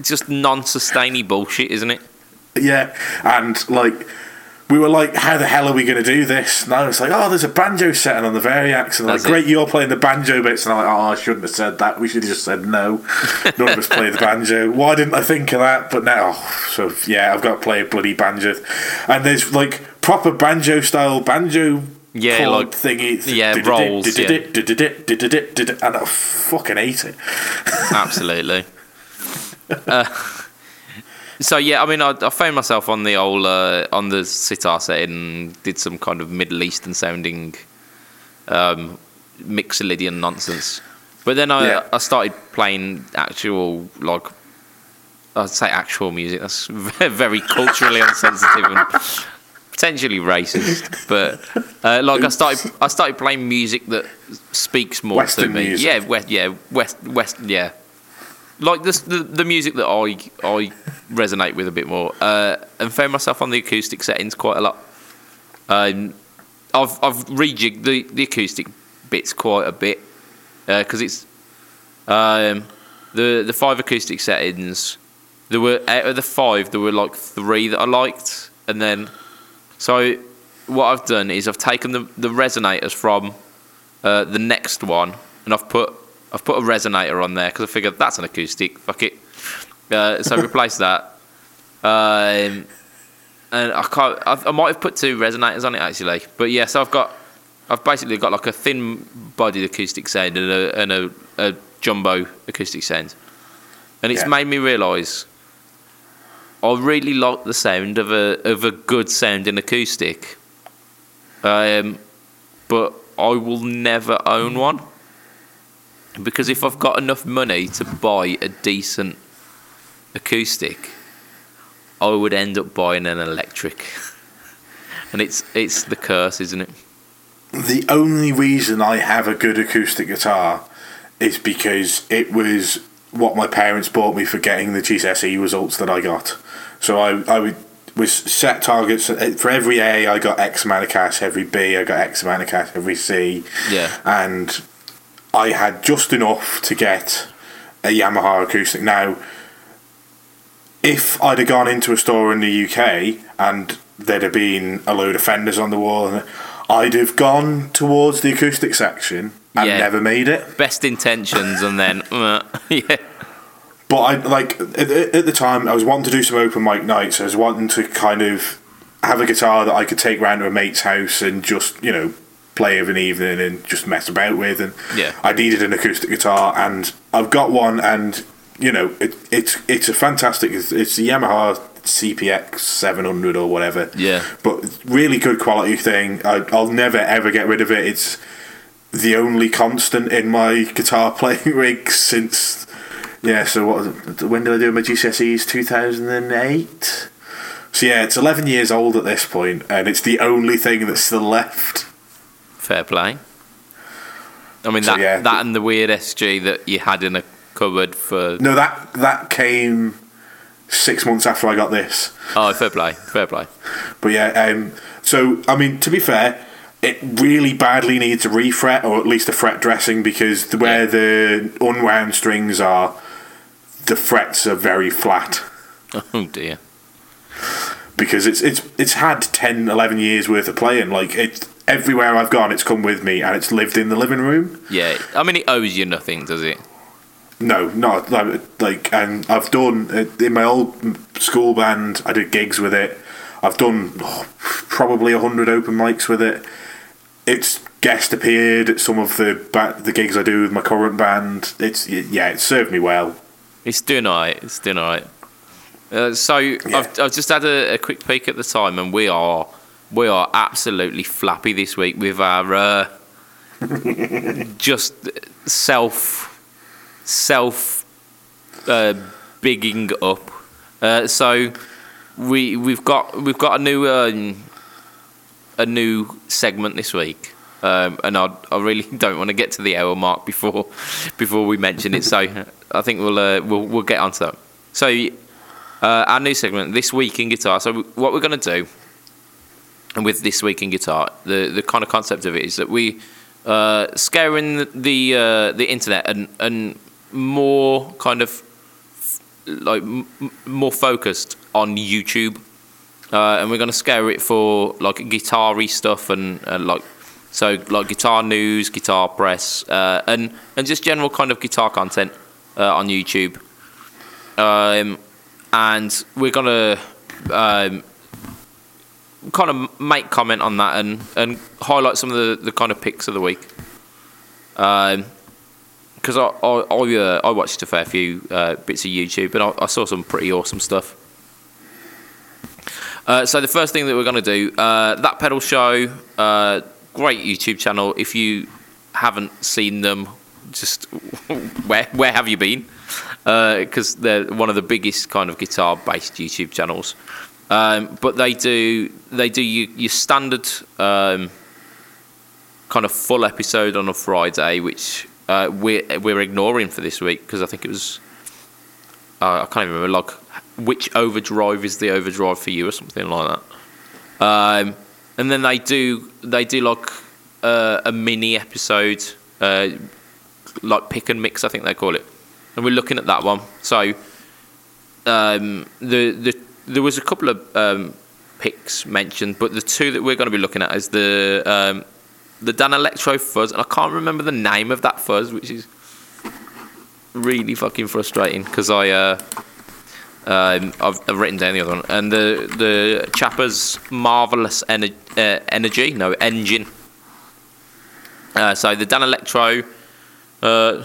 just non-sustaining bullshit, isn't it? Yeah, and like we were like, how the hell are we going to do this? And I was like, oh, there's a banjo setting on the Variax. And they're like, That's it. great, you're playing the banjo bits. And I'm like, oh, I shouldn't have said that. We should have just said no. None of us play the banjo. Why didn't I think of that? But now, oh, so yeah, I've got to play a bloody banjo. And there's like proper banjo style banjo. Yeah, like- thingy. yeah, rolls, And I fucking hate it. Absolutely. uh, so yeah, I mean, I, I found myself on the old uh, on the sitar setting, and did some kind of Middle Eastern sounding um, Mixolydian nonsense. But then I, Yeah. I started playing actual like I'd say actual music. That's very culturally insensitive and potentially racist. But uh, like I started I started playing music that speaks more Western to me. music. Yeah, west, yeah, west, west, yeah. Like this, the the music that I I resonate with a bit more, uh, and found myself on the acoustic settings quite a lot. Um, I've I've rejigged the, the acoustic bits quite a bit because it's um, the the five acoustic settings. There were out of the five, there were like three that I liked, and then so what I've done is I've taken the the resonators from uh, the next one, and I've put I've put a resonator on there because I figured that's an acoustic. Fuck it. Uh, so replace that. Um, and I can't. I, I might have put two resonators on it actually, but yeah. So I've got, I've basically got like a thin-bodied acoustic sound and a, and a, a jumbo acoustic sound, and it's Yeah. made me realise I really like the sound of a of a good sounding acoustic. Um, but I will never own one because if I've got enough money to buy a decent acoustic, I would end up buying an electric. And it's it's the curse, isn't it? The only reason I have a good acoustic guitar is because it was what my parents bought me for getting the GCSE results that I got. So I, I would, was set targets uh, for every A I got X amount of cash, every B I got X amount of cash, every C. Yeah. And I had just enough to get a Yamaha acoustic. Now, if I'd have gone into a store in the UK and there'd have been a load of fenders on the wall, I'd have gone towards the acoustic section and Yeah. never made it. Best intentions, and then uh, yeah, But I like at, at the time I was wanting to do some open mic nights. I was wanting to kind of have a guitar that I could take round to a mate's house and just you know play of an evening and just mess about with. And Yeah. I needed an acoustic guitar, and I've got one, and you know it, it's it's a fantastic. It's, it's the Yamaha CPX 700 or whatever. Yeah. But really good quality thing. I, I'll never ever get rid of it. It's the only constant in my guitar playing rig since yeah. So what? When did I do my GCSEs? Two thousand and eight. So yeah, it's eleven years old at this point, and it's the only thing that's still left. Fair play. I mean So, that yeah. that and the weird SG that you had in a cupboard for No, that that came six months after I got this. oh fair play, fair play. But yeah, um, so I mean, to be fair, it really badly needs a refret or at least a fret dressing because the, where Yeah. the unwound strings are, the frets are very flat. Oh dear. because it's it's it's had 10 11 years worth of playing like it's everywhere I've gone it's come with me and it's lived in the living room Yeah, I mean it owes you nothing, does it? no not like, and I've done uh, in my old school band I did gigs with it I've done oh, probably a hundred open mics with it it's guest appeared at some of the ba- the gigs I do with my current band it's yeah it served me well It's doing alright. It's doing alright. Uh, so I've, I've just had a, a quick peek at the time, and we are we are absolutely flappy this week with our uh, just self self uh, bigging up. Uh, so we we've got we've got a new um, a new segment this week. Um, and I, I really don't want to get to the hour mark before before we mention it. So I think we'll uh, we'll we'll get onto that. So uh, our new segment this week in guitar. So what we're going to do, and with this week in guitar, the the kind of concept of it is that we uh, scouring the the, uh, the internet and and more kind of like m- more focused on YouTube uh, and we're gonna scour it for like guitar-y stuff and, and like so like guitar news, guitar press, uh, and and just general kind of guitar content uh, on YouTube. Um, and we're gonna um, kind of make comment on that and, and highlight some of the, the kind of picks of the week. Um, because I I I, uh, I watched a fair few uh, bits of YouTube and I, I saw some pretty awesome stuff. Uh, so the first thing that we're going to do, uh, that pedal show, uh, great YouTube channel. If you haven't seen them, just where where have you been? Because they're one of the biggest kind of guitar-based YouTube channels. Um, but they do they do your, your standard um, kind of full episode on a Friday, which uh, we're we're ignoring for this week because I think it was uh, I can't even remember like which overdrive is the overdrive for you or something like that. Um, and then they do they do like uh, a mini episode, uh, like pick and mix, I think they call it. And we're looking at that one. So um, the the there was a couple of um, picks mentioned, but the two that we're going to be looking at is the um, the Danelectro fuzz, and I can't remember the name of that fuzz, which is really fucking frustrating because I uh, um, I've, I've written down the other one, and the the Chapper's marvelous ener- uh, energy, no engine. Uh, so the Danelectro. Uh,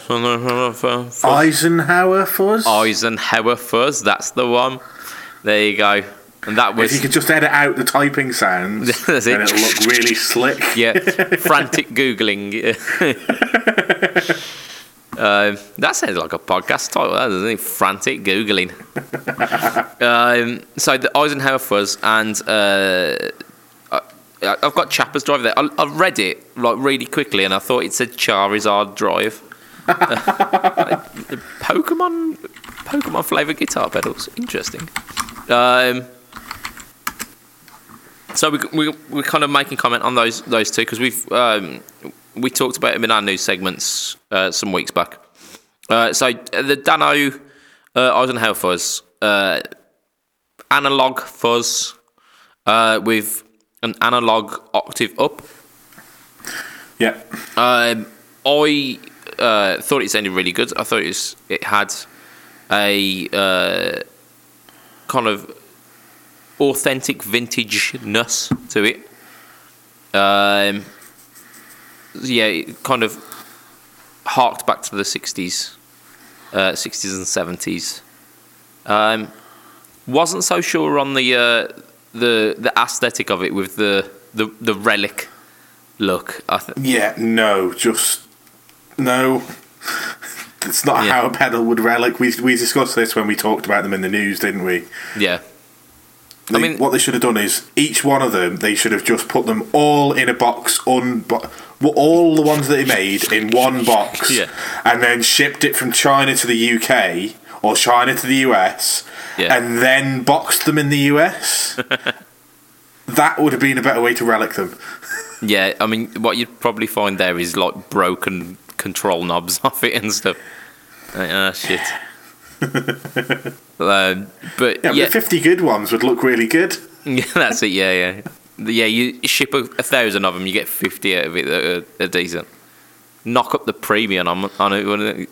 Eisenhower fuzz. Eisenhower fuzz, that's the one. There you go. And that was if you could just edit out the typing sounds, That's it. then it'll look really slick. yeah, frantic googling. um, that sounds like a podcast title, that doesn't it? Frantic googling. um, so the Eisenhower fuzz, and uh, I, I've got Chapper's Drive there. I, I read it like really quickly, and I thought it said Charizard Drive. Pokemon, Pokemon flavor guitar pedals. Interesting. Um, so we we we're kind of making comment on those those two because we've um, we talked about them in our news segments uh, some weeks back. Uh, so the Dano uh, Eisenhower fuzz, uh, analog fuzz uh, with an analog octave up. Yeah. Um, I uh, thought it sounded really good. I thought it was, it had a uh, kind of authentic vintageness to it. Um, yeah, it kind of harked back to the '60s, uh, '60s and '70s. Um, wasn't so sure on the uh, the the aesthetic of it with the the, the relic look. I th- Yeah. No. Just no. It's not Yeah. how a pedal would relic. We we discussed this when we talked about them in the news, didn't we? yeah. They, mean- what they should have done is each one of them. They should have just put them all in a box, un, all the ones that they made in one box, Yeah. and then shipped it from China to the UK or China to the US, Yeah. and then boxed them in the US. that would have been a better way to relic them. Yeah, I mean, what you'd probably find there is like broken control knobs off it and stuff. Like, ah, shit. um, but Yeah, yeah, the fifty good ones would look really good. yeah, that's it. Yeah, yeah, yeah. You ship a, a thousand of them, you get fifty out of it that are, are decent. Knock up the premium on on it.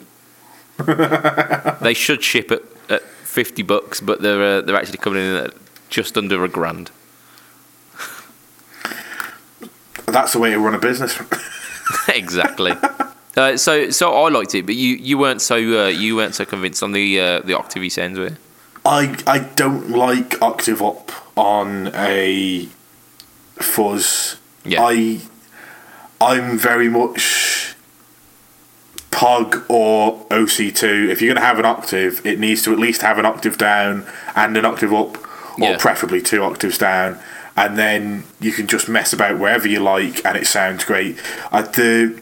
they should ship it at fifty bucks, but they're uh, they're actually coming in at just under a grand. That's the way to run a business. exactly. Uh, so, so I liked it, but you, you weren't so uh, you weren't so convinced on the uh, the Octavie sounds, were you? I I don't like octave up on a fuzz. Yeah. I I'm very much Pog or OC2. If you're going to have an octave, it needs to at least have an octave down and an octave up, or Yeah. preferably two octaves down. And then you can just mess about wherever you like, and it sounds great. Uh, the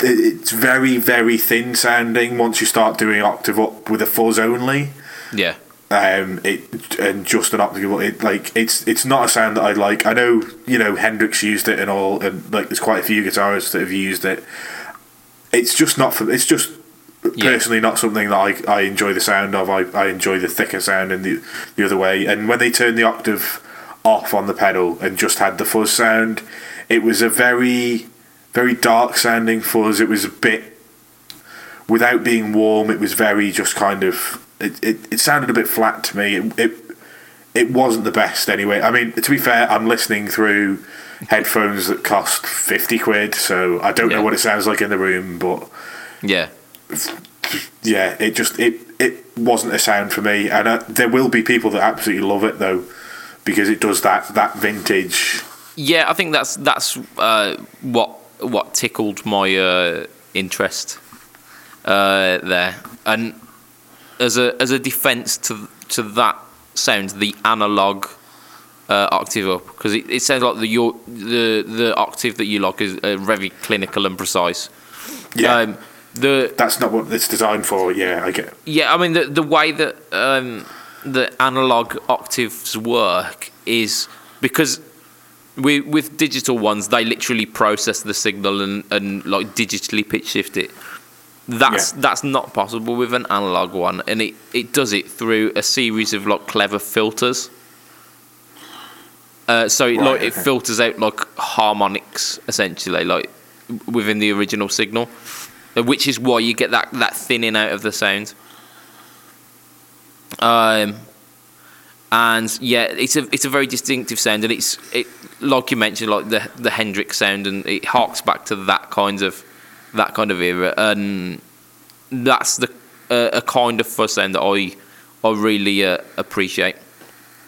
it's very very thin sounding once you start doing octave up with a fuzz only Yeah. um, it and just an optical. It like it's it's not a sound that I like. I know you know Hendrix used it and all, and like there's quite a few guitarists that have used it. It's just not for. It's just Yeah. personally not something that I, I enjoy the sound of. I, I enjoy the thicker sound and the the other way. And when they turned the octave off on the pedal and just had the fuzz sound. It was a very, very dark sounding fuzz. It was a bit, without being warm, it was very just kind of, it, it, it sounded a bit flat to me. It, it, it wasn't the best anyway. I mean, to be fair, I'm listening through headphones that cost 50 quid, so I don't Yeah. know what it sounds like in the room, but Yeah. yeah, it just it it wasn't a sound for me, and uh, there will be people that absolutely love it though, because it does that that vintage. Yeah, I think that's that's uh, what what tickled my uh, interest uh, there, and as a as a defence to to that sound, the analog uh, octave up because it, it sounds like the your the the octave that you like is uh, very clinical and precise. Yeah, Um, the that's not what it's designed for. Yeah, I get. yeah, I mean the the way that um, the analog octaves work is because with with digital ones they literally process the signal and, and like digitally pitch shift it. That's Yeah. that's not possible with an analog one, and it, it does it through a series of like clever filters. Uh, so it, Right, like it filters out like harmonics essentially, like within the original signal, which is why you get that, that thinning out of the sound. Um, and yeah, it's a it's a very distinctive sound, and it's it like you mentioned, like the the Hendrix sound, and it harks back to that kind of that kind of era, and that's the uh, a kind of fuzz sound that I I really uh, appreciate.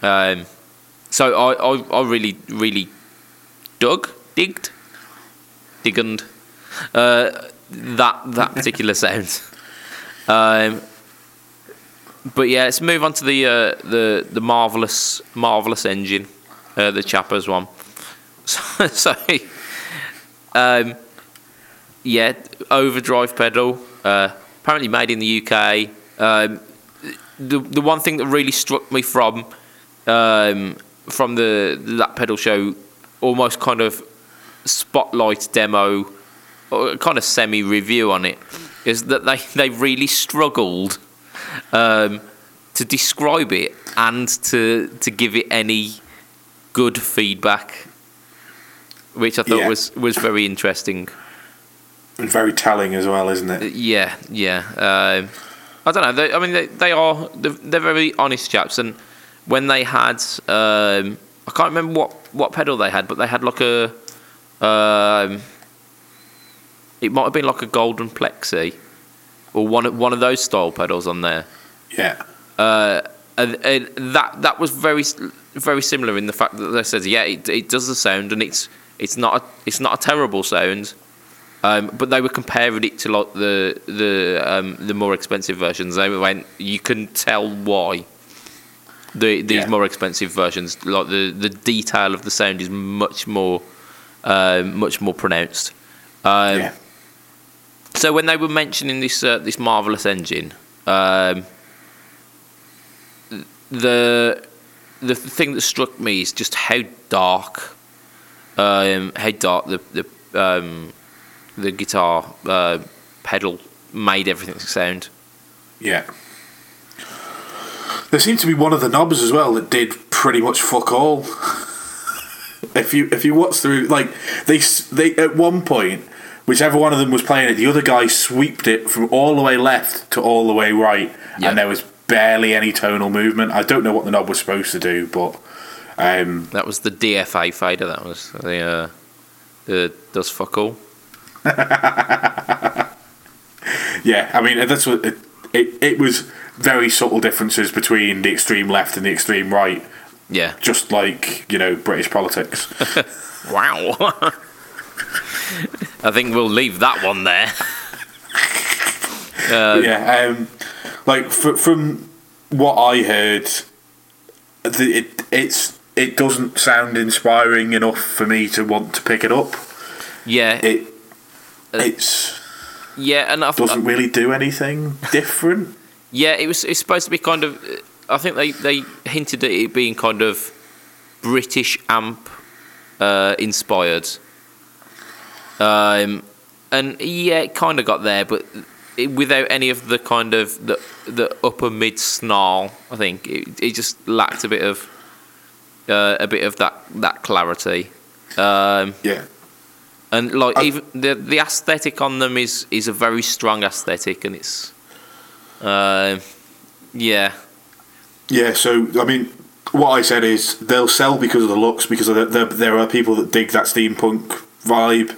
Um, so I, I I really really dug digged digged uh, that that particular sound. Um, but yeah, let's move on to the uh, the the marvelous marvelous engine, uh, the Chappers one. So, so um, yeah, overdrive pedal. Uh, apparently made in the UK. Um, the the one thing that really struck me from um, from the that pedal show, almost kind of spotlight demo, or kind of semi review on it, is that they they really struggled um, to describe it and to to give it any good feedback, which I thought Yeah. was was very interesting. And very telling as well, isn't it? Yeah, yeah. Um, I don't know. They, I mean, they, they are they're, they're very honest chaps, and when they had, um, I can't remember what what pedal they had, but they had like a, um, it might have been like a golden plexi, or one of- one of those style pedals on there. Yeah, Uh, and, and that that was very very similar in the fact that they said, yeah, it, it does the sound, and it's it's not a, it's not a terrible sound. Um, but they were comparing it to like the the um, the more expensive versions. They went, you can tell why. The, these Yeah. more expensive versions, like the, the detail of the sound is much more um, much more pronounced. Um, yeah, so when they were mentioning this uh, this marvelous engine, um, the the thing that struck me is just how dark, um, how dark the the um, the guitar uh, pedal made everything sound. yeah. There seemed to be one of the knobs as well that did pretty much fuck all. if you if you watch through, like they they at one point, whichever one of them was playing it, the other guy sweeped it from all the way left to all the way right, Yeah. and there was barely any tonal movement. I don't know what the knob was supposed to do, but um, That was the DFA fader. That was the uh, the does fuck all. yeah, I mean that's what it, it. It was very subtle differences between the extreme left and the extreme right, Yeah. just like you know British politics. Wow. I think we'll leave that one there. Uh, yeah, um, like fr- from what I heard, the, it it's it doesn't sound inspiring enough for me to want to pick it up. yeah, It it's yeah, and I, doesn't really do anything different. Yeah, it was. It's supposed to be kind of. I think they they hinted at it being kind of British amp uh, inspired. Um, and yeah, it kind of got there, but it, without any of the kind of the the upper mid snarl. I think it, it just lacked a bit of uh, a bit of that that clarity. Um, Yeah. and like I- even the the aesthetic on them is is a very strong aesthetic, and it's, uh, yeah, Yeah, so I mean, what I said is they'll sell because of the looks, because of the, the, there are people that dig that steampunk vibe,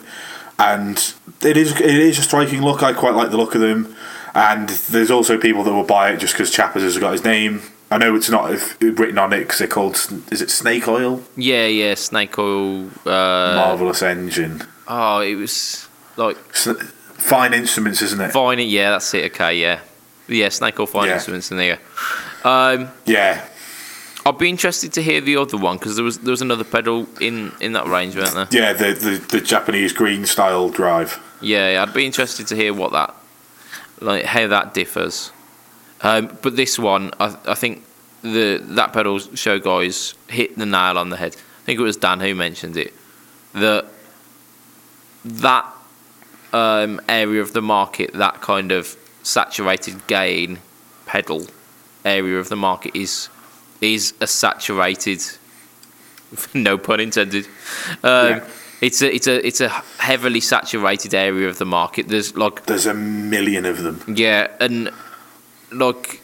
and it is it is a striking look. I quite like the look of them, and there's also people that will buy it just because Chappers has got his name. I know it's not written on it because they're called is it Snake Oil yeah, yeah. Snake oil. Uh, Marvelous Engine, oh, it was like fine instruments, isn't it? fine. Yeah, that's it. Okay, yeah, yeah. Snake oil fine Yeah. instruments in there. Um, Yeah, I'd be interested to hear the other one because there was there was another pedal in in that range, weren't there? yeah, the, the the Japanese green style drive. Yeah, I'd be interested to hear what that, like how that differs. Um, but this one, I, I think the that pedal show guys hit the nail on the head. I think it was Dan who mentioned it. That that um, area of the market, that kind of saturated gain pedal area of the market is is a saturated, no pun intended. Um, Yeah. It's a it's a it's a heavily saturated area of the market. There's like There's a million of them. yeah, and like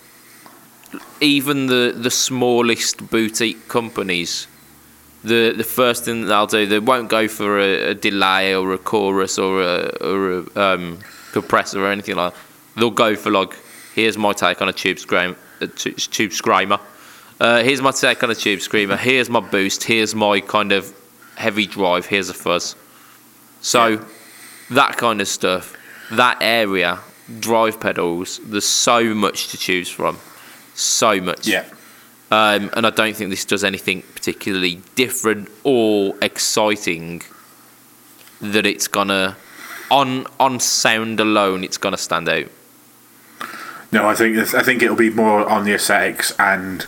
even the the smallest boutique companies, the the first thing that they'll do, they won't go for a, a delay or a chorus or a or a um, compressor or anything like. that. They'll go for like, here's my take on a tube scream, a tube screamer. Uh, here's my take on a tube screamer. Here's my boost. Here's my kind of heavy drive. Here's a fuzz. So that kind of stuff, that area, drive pedals, there's so much to choose from. So much. Yeah. Um, and I don't think this does anything particularly different or exciting that it's gonna on on sound alone it's gonna stand out. No, I think I think it'll be more on the aesthetics and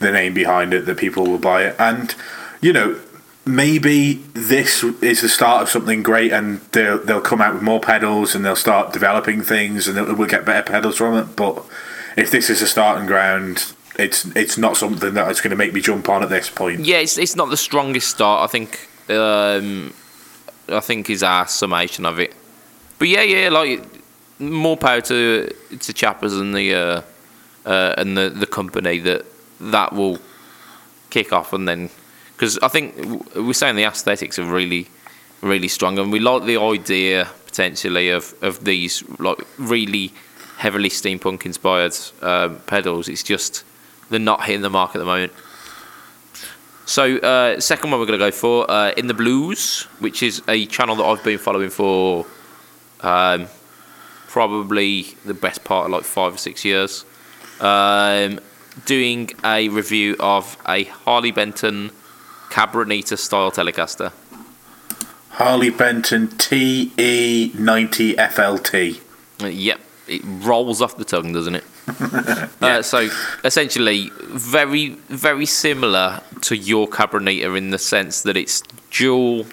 the name behind it that people will buy it. And you know, maybe this is the start of something great, and they'll they'll come out with more pedals and they'll start developing things, and we'll get better pedals from it. But if this is a starting ground, it's it's not something that is going to make me jump on at this point. Yeah, it's it's not the strongest start. I think. Um, I think is our summation of it. But yeah, yeah, like more power to to Chappers and the uh, uh, and the the company that that will kick off and then because I think we're saying the aesthetics are really really strong and we like the idea potentially of of these like really heavily steampunk inspired um, pedals. It's just they're not hitting the mark at the moment. So, uh, second one we're going to go for uh, In the Blues, which is a channel that I've been following for um, probably the best part of like five or six years. Um, doing a review of a Harley Benton Cabronita style Telecaster. Harley Benton TE90 FLT. Uh, Yep, it rolls off the tongue, doesn't it? uh, so essentially, very very similar to your Cabronita in the sense that it's dual.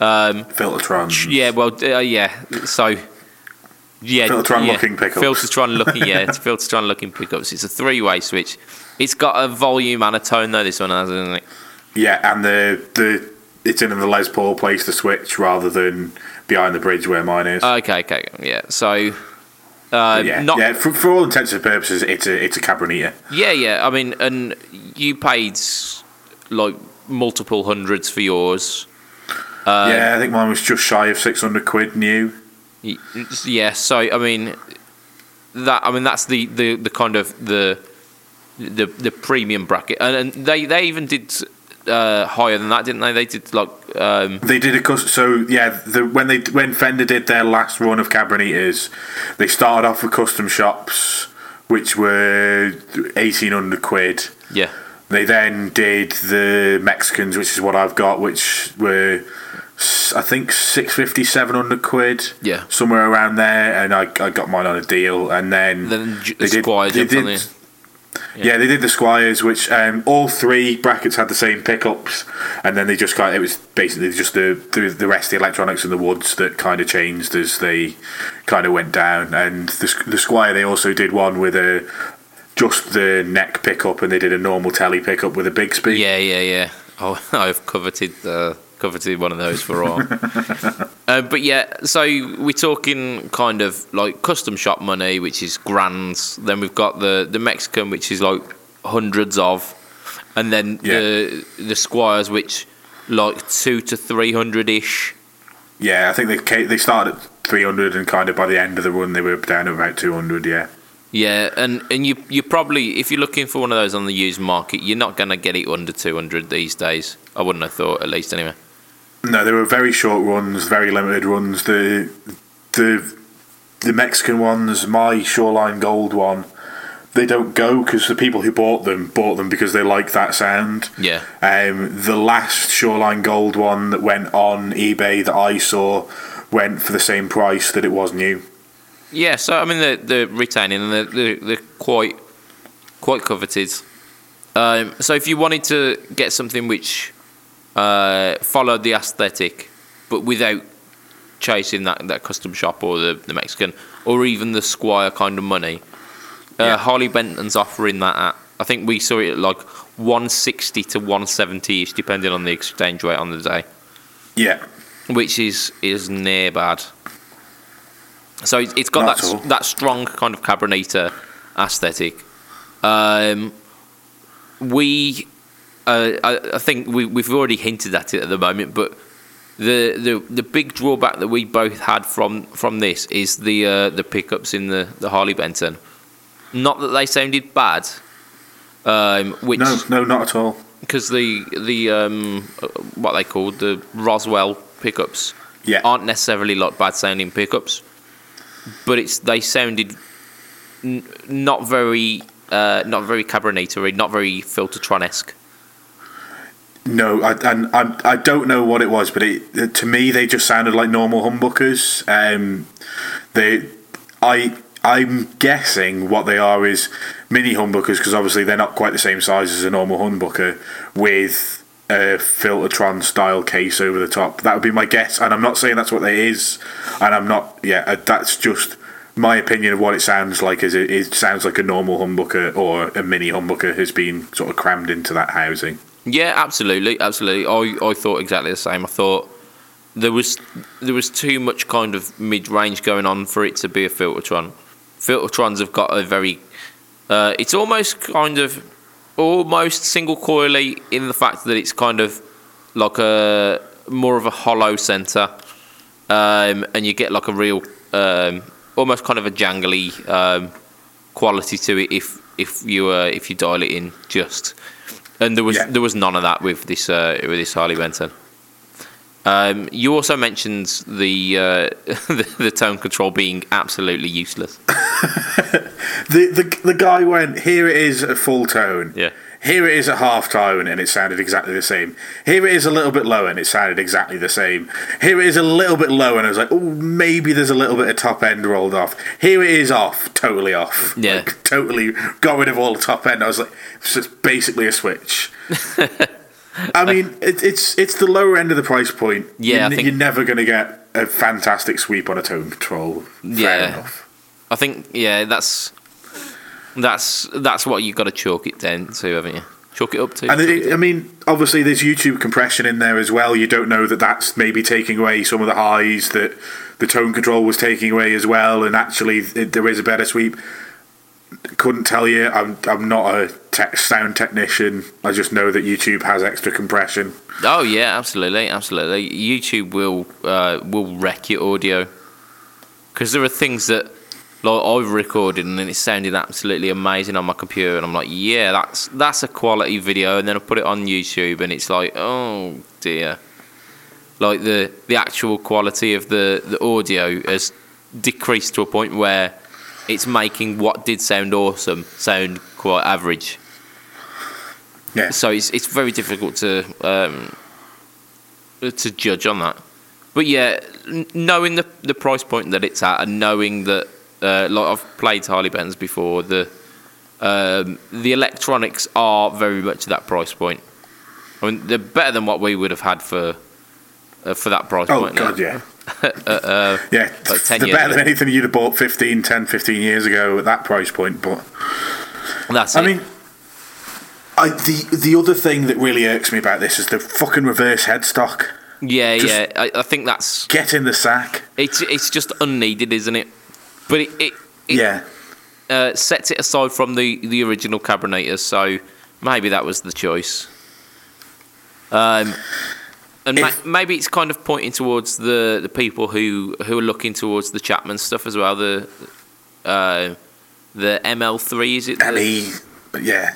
Um, Filtertron. yeah, well, uh, yeah. So yeah, Filtertron yeah. looking pickups. Filtertron looking, yeah, it's Filtertron looking pickups. It's a three-way switch. It's got a volume and a tone though. This one has, isn't it? Yeah, and the the it's in the Les Paul place the switch rather than behind the bridge where mine is. Okay, okay, yeah. So. Uh, yeah, not yeah. For, for all intents and purposes, it's a it's a Cabronita. Yeah, yeah. I mean, and you paid like multiple hundreds for yours. Uh, yeah, I think mine was just shy of six hundred quid new. Yeah. So I mean, that I mean that's the, the, the kind of the the the premium bracket, and, and they they even did uh, higher than that, didn't they? They did like um, They did a cus- so yeah. The, when they when Fender did their last run of Cabronitas, they started off with custom shops, which were eighteen hundred quid. yeah. They then did the Mexicans, which is what I've got, which were I think 650, 700 quid. Yeah. Somewhere around there, and I, I got mine on a deal, and then Then J- they did- they did- the- yeah. they did the Squiers, which um, all three brackets had the same pickups, and then they just kind of, it was basically just the, the the rest of the electronics in the woods that kind of changed as they kind of went down. And the, the Squier, they also did one with a just the neck pickup, and they did a normal telly pickup with a Bigsby. Yeah, yeah, yeah. Oh, I've coveted coveted one of those for all. uh, but yeah, so we're talking kind of like custom shop money, which is grands. Then we've got the the Mexican, which is like hundreds of, and then Yeah. the the Squiers, which like two to three hundred ish. Yeah, I think they they started at 300, and kind of by the end of the run, they were down to about 200. Yeah. Yeah, and, and you you probably if you're looking for one of those on the used market, you're not gonna get it under two hundred these days. I wouldn't have thought, at least anyway. No, they were very short runs, very limited runs. The the the Mexican ones, my Shoreline Gold one, they don't go because the people who bought them bought them because they like that sound. Yeah. Um, the last Shoreline Gold one that went on eBay that I saw went for the same price that it was new. Yeah, so I mean they're, they're retaining and they're, they're, they're quite quite coveted. Um, so if you wanted to get something which uh, followed the aesthetic, but without chasing that, that custom shop or the, the Mexican or even the Squier kind of money, uh, Yeah. Harley Benton's offering that at I think we saw it at like 160 to 170 ish, depending on the exchange rate on the day Yeah. which is is near bad. So it's, it's got Not that s- that strong kind of Cabronita aesthetic. Um, we, uh, I, I think we, we've already hinted at it at the moment, but the, the the big drawback that we both had from from this is the uh, the pickups in the, the Harley Benton. Not that they sounded bad, um, which No, no, not at all. because the the um, what they called the Roswell pickups Yeah. aren't necessarily like bad sounding pickups, but it's they sounded n- not very uh, not very Cabronatory, not very Filtertron esque. No, I, and I, I don't know what it was, but it, to me they just sounded like normal humbuckers. Um, they, I, I'm guessing what they are is mini humbuckers because obviously they're not quite the same size as a normal humbucker with a Filtertron style case over the top. That would be my guess, and I'm not saying that's what it is, and I'm not. Yeah, uh, that's just my opinion of what it sounds like. Is it, it sounds like a normal humbucker or a mini humbucker has been sort of crammed into that housing. Yeah, absolutely, absolutely. I, I thought exactly the same. I thought there was there was too much kind of mid range going on for it to be a Filtertron. Filtertrons have got a very uh, it's almost kind of almost single coily in the fact that it's kind of like a more of a hollow center, um, and you get like a real um, almost kind of a jangly um, quality to it if if you uh, if you dial it in just. And there was Yeah. there was none of that with this uh, with this Harley Benton. Um, you also mentioned the, uh, the the tone control being absolutely useless. The, the the guy went here it is at full tone. Yeah. Here it is at half tone and it sounded exactly the same. Here it is a little bit low and it sounded exactly the same. Here it is a little bit low and I was like, oh, maybe there's a little bit of top end rolled off. Here it is off, totally off. Yeah. Like, totally got rid of all the top end. I was like, it's just basically a switch. I mean, it, it's it's the lower end of the price point. Yeah, you're, you're never going to get a fantastic sweep on a tone control. Fair Yeah. enough. I think yeah, that's that's that's what you've got to chalk it down to, haven't you? Chalk it up to. And it, I mean, obviously, there's YouTube compression in there as well. You don't know that that's maybe taking away some of the highs that the tone control was taking away as well. And actually, it, there is a better sweep. Couldn't tell you. I'm I'm not a tech, sound technician. I just know that YouTube has extra compression. Oh yeah, absolutely, absolutely. YouTube will uh, will wreck your audio because there are things that like I've recorded and it sounded absolutely amazing on my computer, and I'm like, yeah, that's that's a quality video, and then I put it on YouTube, and it's like, oh dear, like the the actual quality of the the audio has decreased to a point where it's making what did sound awesome sound quite average Yeah. so it's it's very difficult to um, to judge on that. But yeah, knowing the the price point that it's at, and knowing that uh, like I've played Harley Benz before, the um, the electronics are very much at that price point. I mean, they're better than what we would have had for uh, for that price Oh point. now. god, yeah. uh, Yeah, like they're better than anything you'd have bought 15, 10, 15 years ago at that price point. But That's I it. mean, I, the the other thing that really irks me about this is the fucking reverse headstock. yeah, just- yeah. I, I think that's Get in the sack. it's it's just unneeded, isn't it? But it it, it yeah. uh, sets it aside from the the original Cabrinators, so maybe that was the choice. Um, and ma- maybe it's kind of pointing towards the, the people who, who are looking towards the Chapman stuff as well. The uh, the ML3 is it? The- Telly. Yeah.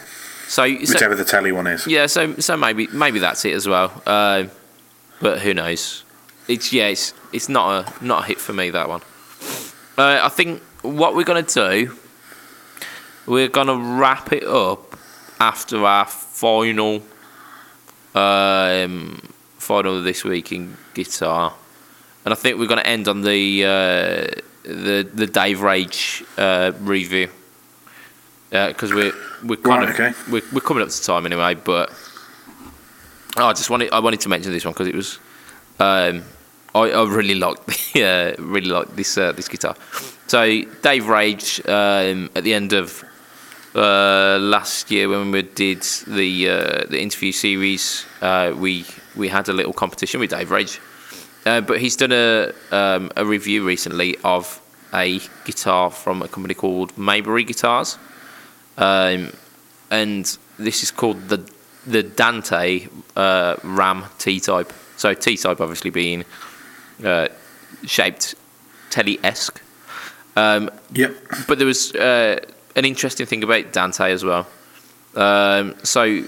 so, so Whichever the telly one is. yeah, so so maybe maybe that's it as well. Uh, but who knows? It's yeah, it's it's not a not a hit for me that one. Uh, I think what we're gonna do, we're gonna wrap it up after our final um, final of this week in guitar, and I think we're gonna end on the uh, the the Dave Rage uh, review because we're we're kind Right, of okay. we're, we're coming up to time anyway. But oh, I just wanted I wanted to mention this one because it was um, I, I really like the, uh, really liked this uh, this guitar. So Dave Rage um, at the end of uh, last year when we did the uh, the interview series, uh, we we had a little competition with Dave Rage, uh, but he's done a um, a review recently of a guitar from a company called Maybury Guitars, um, and this is called the the Dante uh, Ram T type. So T type obviously being uh, shaped telly esque. Um, Yep. but there was uh, an interesting thing about Dante as well. Um, so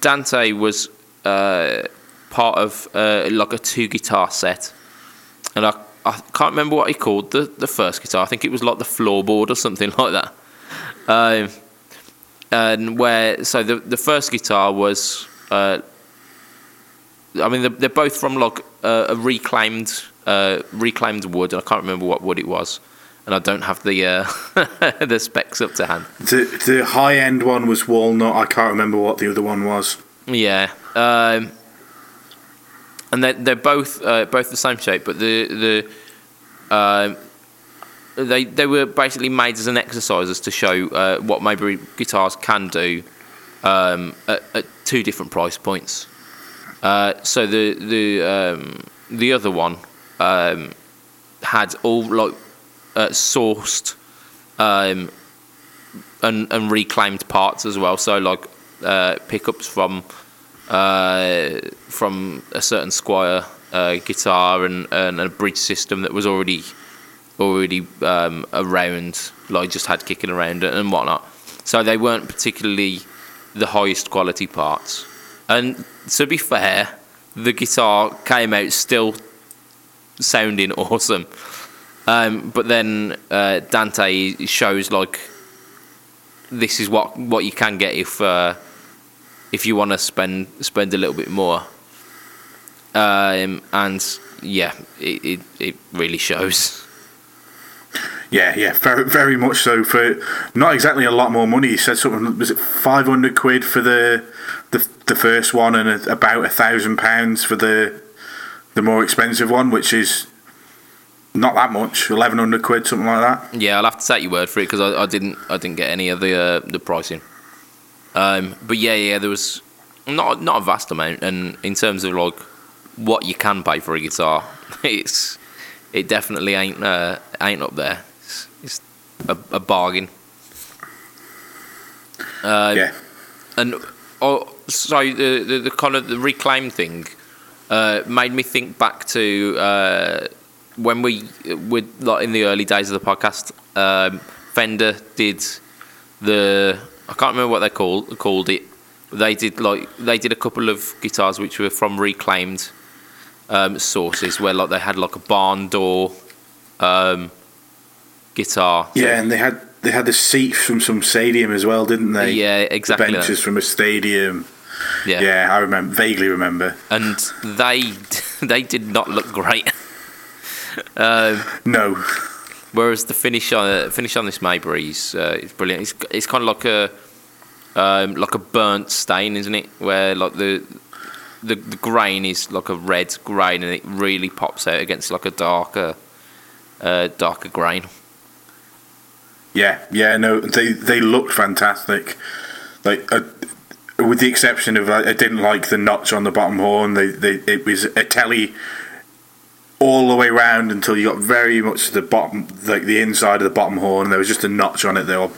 Dante was uh, part of uh, like a two guitar set, and I, I can't remember what he called the, the first guitar. I think it was like the floorboard or something like that. Um, and where so the the first guitar was, uh, I mean they're, they're both from like uh, a reclaimed uh, reclaimed wood. I can't remember what wood it was and I don't have the uh, the specs up to hand. The the high end one was walnut. I can't remember what the other one was. Yeah, um, and they're, they're both uh, both the same shape, but the the um they they were basically made as an exercises to show uh, what Maybury guitars can do um, at, at two different price points. Uh, so the the um, the other one um, had all like uh, sourced um, and, and reclaimed parts as well. So like uh, pickups from uh, from a certain Squier uh, guitar and, and a bridge system that was already already um, around, like just had kicking around and whatnot. So they weren't particularly the highest quality parts. And to be fair, the guitar came out still sounding awesome. Um, but then uh, Dante shows like this is what what you can get if uh, if you want to spend spend a little bit more. Um, and yeah, it, it, it really shows. Yeah, yeah, very very much so. For not exactly a lot more money. He said something. Was it five hundred quid for the the the first one, and a, about a thousand pounds for the the more expensive one, which is not that much. Eleven hundred quid, something like that. Yeah, I'll have to take your word for it because I, I didn't I didn't get any of the uh, the pricing. Um, but yeah, yeah, there was not not a vast amount, and in terms of like what you can pay for a guitar, it's it definitely ain't uh, ain't up there. It's, it's a, a bargain. Uh, yeah, and oh, so the, the the kind of the reclaim thing uh, made me think back to uh, when we were like in the early days of the podcast. Um, Fender did the I can't remember what they called called it. They did like they did a couple of guitars which were from reclaimed um, sources where like they had like a barn door um, guitar. yeah, and they had they had the seats from some stadium as well, didn't they? yeah, the exactly. that. benches from a stadium. Yeah. Yeah, I remember vaguely remember. and they they did not look great. um, No, whereas the finish on finish on this Maybury is uh, is brilliant. It's it's kind of like a um, like a burnt stain, isn't it? Where like the the the grain is like a red grain, and it really pops out against like a darker uh, darker grain. Yeah, yeah, no, they they looked fantastic. Like, uh, with the exception of I didn't like the notch on the bottom horn. They, they it was a telly all the way round until you got very much to the bottom, like the inside of the bottom horn. There was just a notch on it that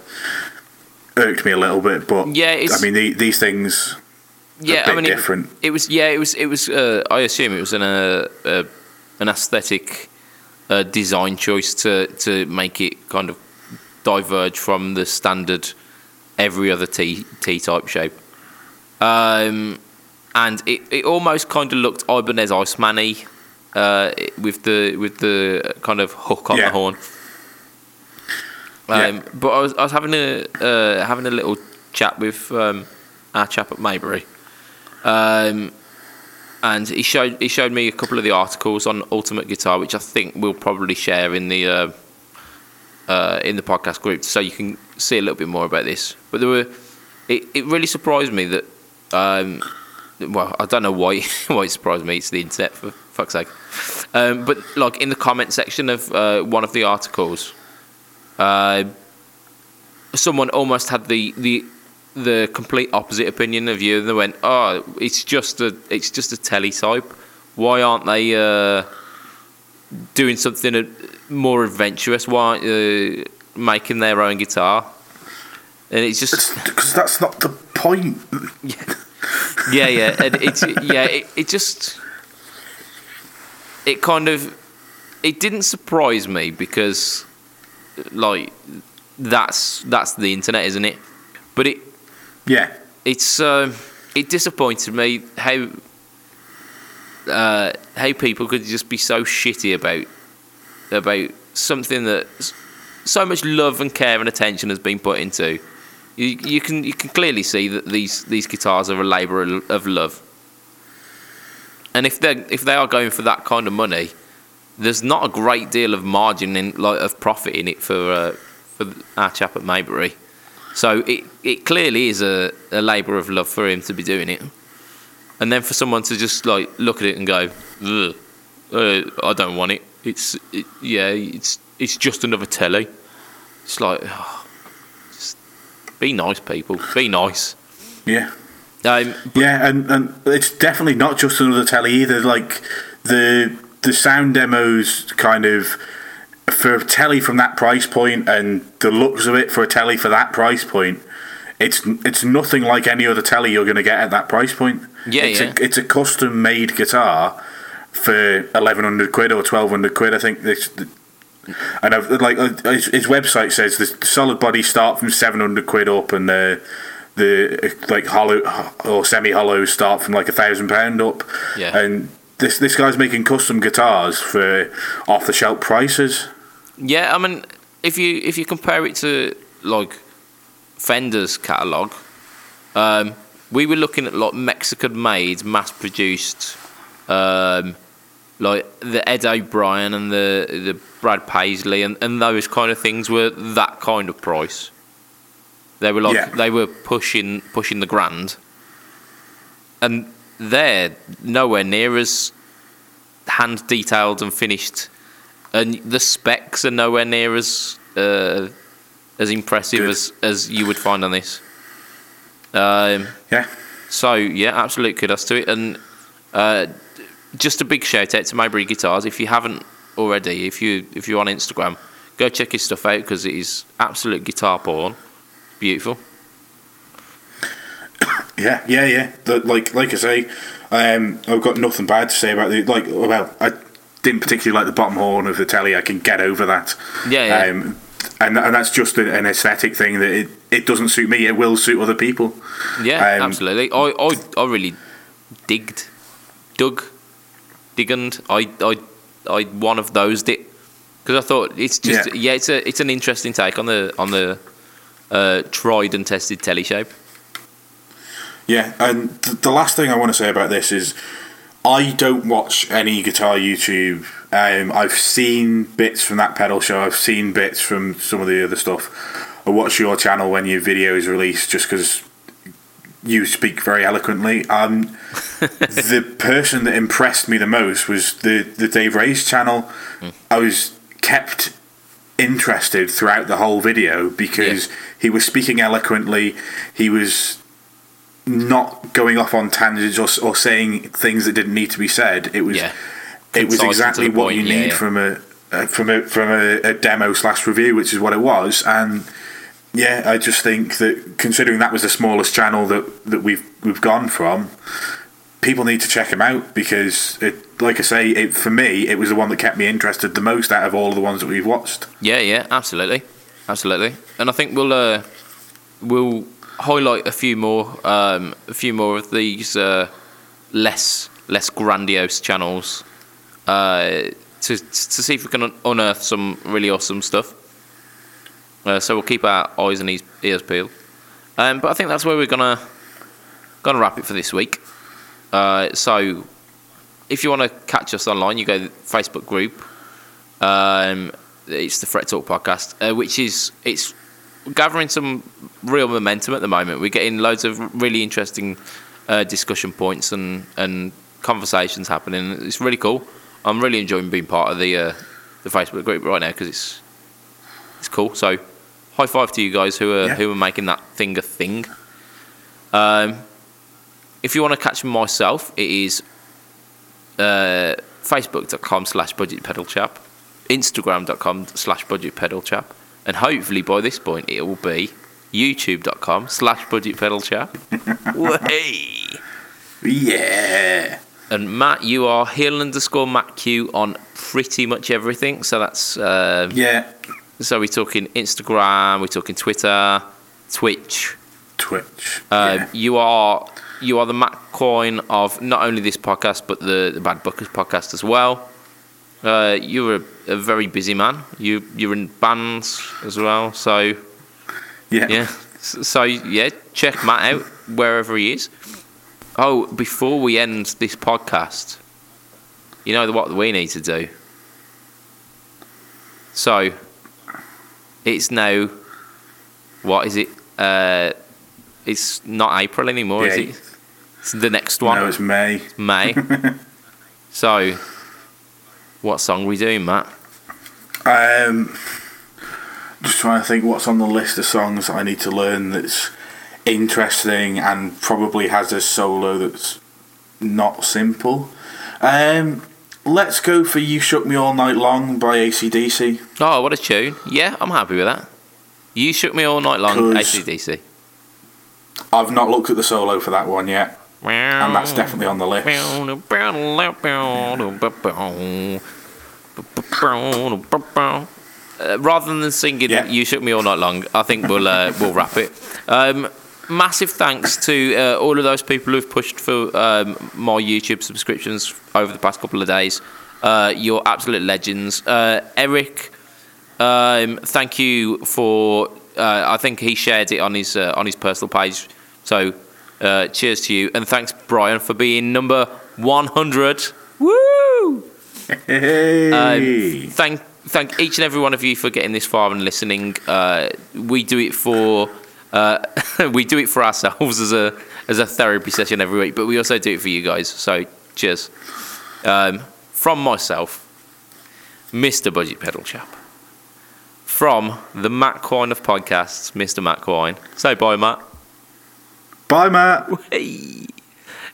irked me a little bit. But Yeah, I mean the, these things. yeah, bit I mean, it- different. It, was yeah, it was it was. Uh, I assume it was an uh, uh, an aesthetic uh, design choice to to make it kind of diverge from the standard every other T T type shape. Um, and it, it almost kind of looked Ibanez Iceman-y uh, with the with the kind of hook on Yeah. the horn. Yeah. Um, But I was I was having a uh, having a little chat with um, our chap at Maybury, um, and he showed he showed me a couple of the articles on Ultimate Guitar, which I think we'll probably share in the uh, uh, in the podcast group, so you can see a little bit more about this. But there were it, it really surprised me that um, well I don't know why why it surprised me. It's the internet for fuck's sake. Um, but like in the comment section of uh, one of the articles, uh, someone almost had the the the complete opposite opinion of you, and they went, "Oh, it's just a it's just a teletype. Why aren't they uh, doing something uh, more adventurous? Why aren't uh, making their own guitar?" And it's just Because that's not the point. yeah, yeah, and it's yeah, it, it just it kind of it didn't surprise me because like that's that's the internet, isn't it? But it Yeah, it's um, it disappointed me how uh, how people could just be so shitty about about something that so much love and care and attention has been put into. You, you can you can clearly see that these these guitars are a labour of love. And if they if they are going for that kind of money, there's not a great deal of margin in like of profit in it for uh, for our chap at Maybury. So it, it clearly is a, a labour of love for him to be doing it. And then for someone to just like look at it and go, uh, I don't want it. It's it, yeah, it's it's just another telly. It's like, oh, be nice, people. Be nice. yeah. Um, Yeah, and, and it's definitely not just another telly either. Like the the sound demos, kind of for a telly from that price point, and the looks of it for a telly for that price point. It's it's nothing like any other telly you're going to get at that price point. Yeah, it's yeah. A, it's a custom made guitar for eleven hundred quid or twelve hundred quid. I think this. And I've, like uh, his, his website says, the solid bodies start from seven hundred quid up, and the the uh, like hollow or semi hollows start from like a thousand pound up. Yeah. And this this guy's making custom guitars for off the shelf prices. Yeah, I mean, if you if you compare it to like Fender's catalog, um, we were looking at like Mexican-made, mass-produced, um, like the Ed O'Brien and the the Brad Paisley and, and those kind of things were that kind of price. They were like Yeah. they were pushing pushing the grand, and they're nowhere near as hand detailed and finished and the specs are nowhere near as uh, as impressive Good. as as you would find on this. Um, Yeah. so yeah, absolute kudos to it, and uh, just a big shout out to Maybury Guitars. If you haven't already, if you if you're on Instagram, go check his stuff out because it is absolute guitar porn. Beautiful. Yeah, yeah, yeah. The, like, like I say, um, I've got nothing bad to say about the like. Well, I didn't particularly like the bottom horn of the telly. I can get over that. Yeah, yeah. Um, and and that's just an aesthetic thing that it, it doesn't suit me. It will suit other people. Yeah, Um, absolutely. I, I I really digged, dug, digged. I I I one of those did because I thought it's just Yeah. yeah. it's a it's an interesting take on the on the uh, tried and tested telly shape. Yeah, and th- the last thing I want to say about this is I don't watch any guitar YouTube. Um, I've seen bits from that pedal show. I've seen bits from some of the other stuff. I watch your channel when your video is released just because you speak very eloquently. Um, the person that impressed me the most was the, the Dave Ray's channel. I was kept interested throughout the whole video because he was speaking eloquently. He was not going off on tangents or, or saying things that didn't need to be said. It was Yeah. it was Concise and to exactly what point, you yeah, need yeah. from a uh, from a from a, a demo slash review, which is what it was. And yeah, I just think that considering that was the smallest channel that that we've we've gone from, people need to check him out because it, like I say, it, for me, it was the one that kept me interested the most out of all of the ones that we've watched. Yeah, yeah, absolutely, absolutely. And I think we'll uh, we'll highlight a few more, um, a few more of these uh, less less grandiose channels uh, to to see if we can unearth some really awesome stuff. Uh, so we'll keep our eyes and ears, peeled. Um, but I think that's where we're gonna gonna wrap it for this week. Uh, so if you want to catch us online, you go to the Facebook group. Um, it's the Fret Talk podcast, uh, which is it's gathering some real momentum at the moment. We're getting loads of really interesting uh, discussion points and, and conversations happening. It's really cool. I'm really enjoying being part of the uh, the Facebook group right now because it's it's cool. So high five to you guys who are Yeah. who are making that thing a thing. Um, if you want to catch myself, it is uh, facebook.com slash budget pedal chap, instagram.com slash budget pedal chap, and hopefully by this point it will be youtube.com slash budget pedal chap. Way. Yeah, And Matt, you are Hill underscore Matt Q on pretty much everything. So that's um, yeah. So we're talking Instagram, we're talking Twitter, Twitch. Twitch. Uh, yeah. You are you are the Matt Coin of not only this podcast but the, the Bad Bookers podcast as well. Uh, you're a, a very busy man. You you're in bands as well. So yeah, yeah, so yeah, check Matt out wherever he is. Oh, before we end this podcast, you know what we need to do. So it's now what is it? Uh, it's not April anymore, is Yeah. it? It's the next one, No, it's May. May. so, what song are we doing, Matt? Um, just trying to think what's on the list of songs I need to learn that's interesting and probably has a solo that's not simple. Um, let's go for "You Shook Me All Night Long" by ACDC. Oh, what a tune! Yeah, I'm happy with that. You shook me all night long, ACDC. I've not looked at the solo for that one yet, and that's definitely on the list. Uh, rather than singing Yeah. "You Shook Me All Night Long," I think we'll uh, we'll wrap it. Um, massive thanks to uh, all of those people who've pushed for um, my YouTube subscriptions over the past couple of days. Uh, you're absolute legends, uh, Eric. Um, thank you for. Uh, I think he shared it on his uh, on his personal page. So, uh, cheers to you, and thanks Brian for being number one hundred. Woo! Hey, Um, thank thank each and every one of you for getting this far and listening. Uh, we do it for uh, we do it for ourselves as a as a therapy session every week, but we also do it for you guys. So cheers. Um, from myself, Mr. Budget Pedal Chap. From the Matt Quine of podcasts, Mr. Matt Quine. Say bye, Matt. bye, Matt. Hey.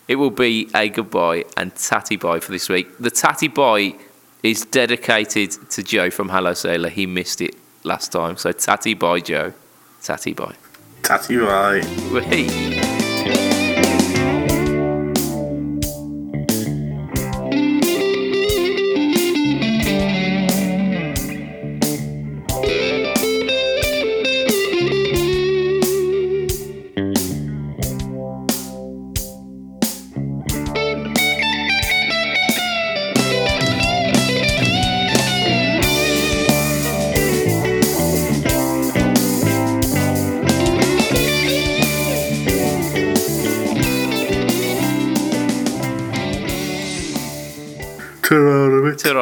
It will be a goodbye and tatty bye for this week. The tatty bye is dedicated to Joe from Hello Sailor. He missed it last time. So tatty bye, Joe. Tatty bye. Tatty bye. Hey.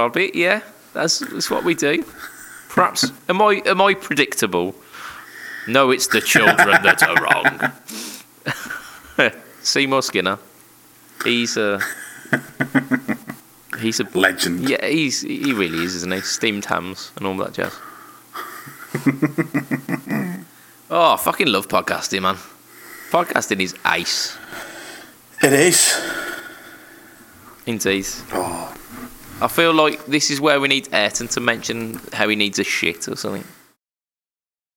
Robbie, yeah, that's, that's what we do. Perhaps am I am I predictable? No, it's the children that are wrong. Seymour Skinner, he's a he's a Legend. yeah, he's he really is, isn't he? Steamed hams and all that jazz. oh, I fucking love podcasting, man. Podcasting is ace. It is. Indeed. Oh, I feel like this is where we need Ayrton to mention how he needs a shit or something.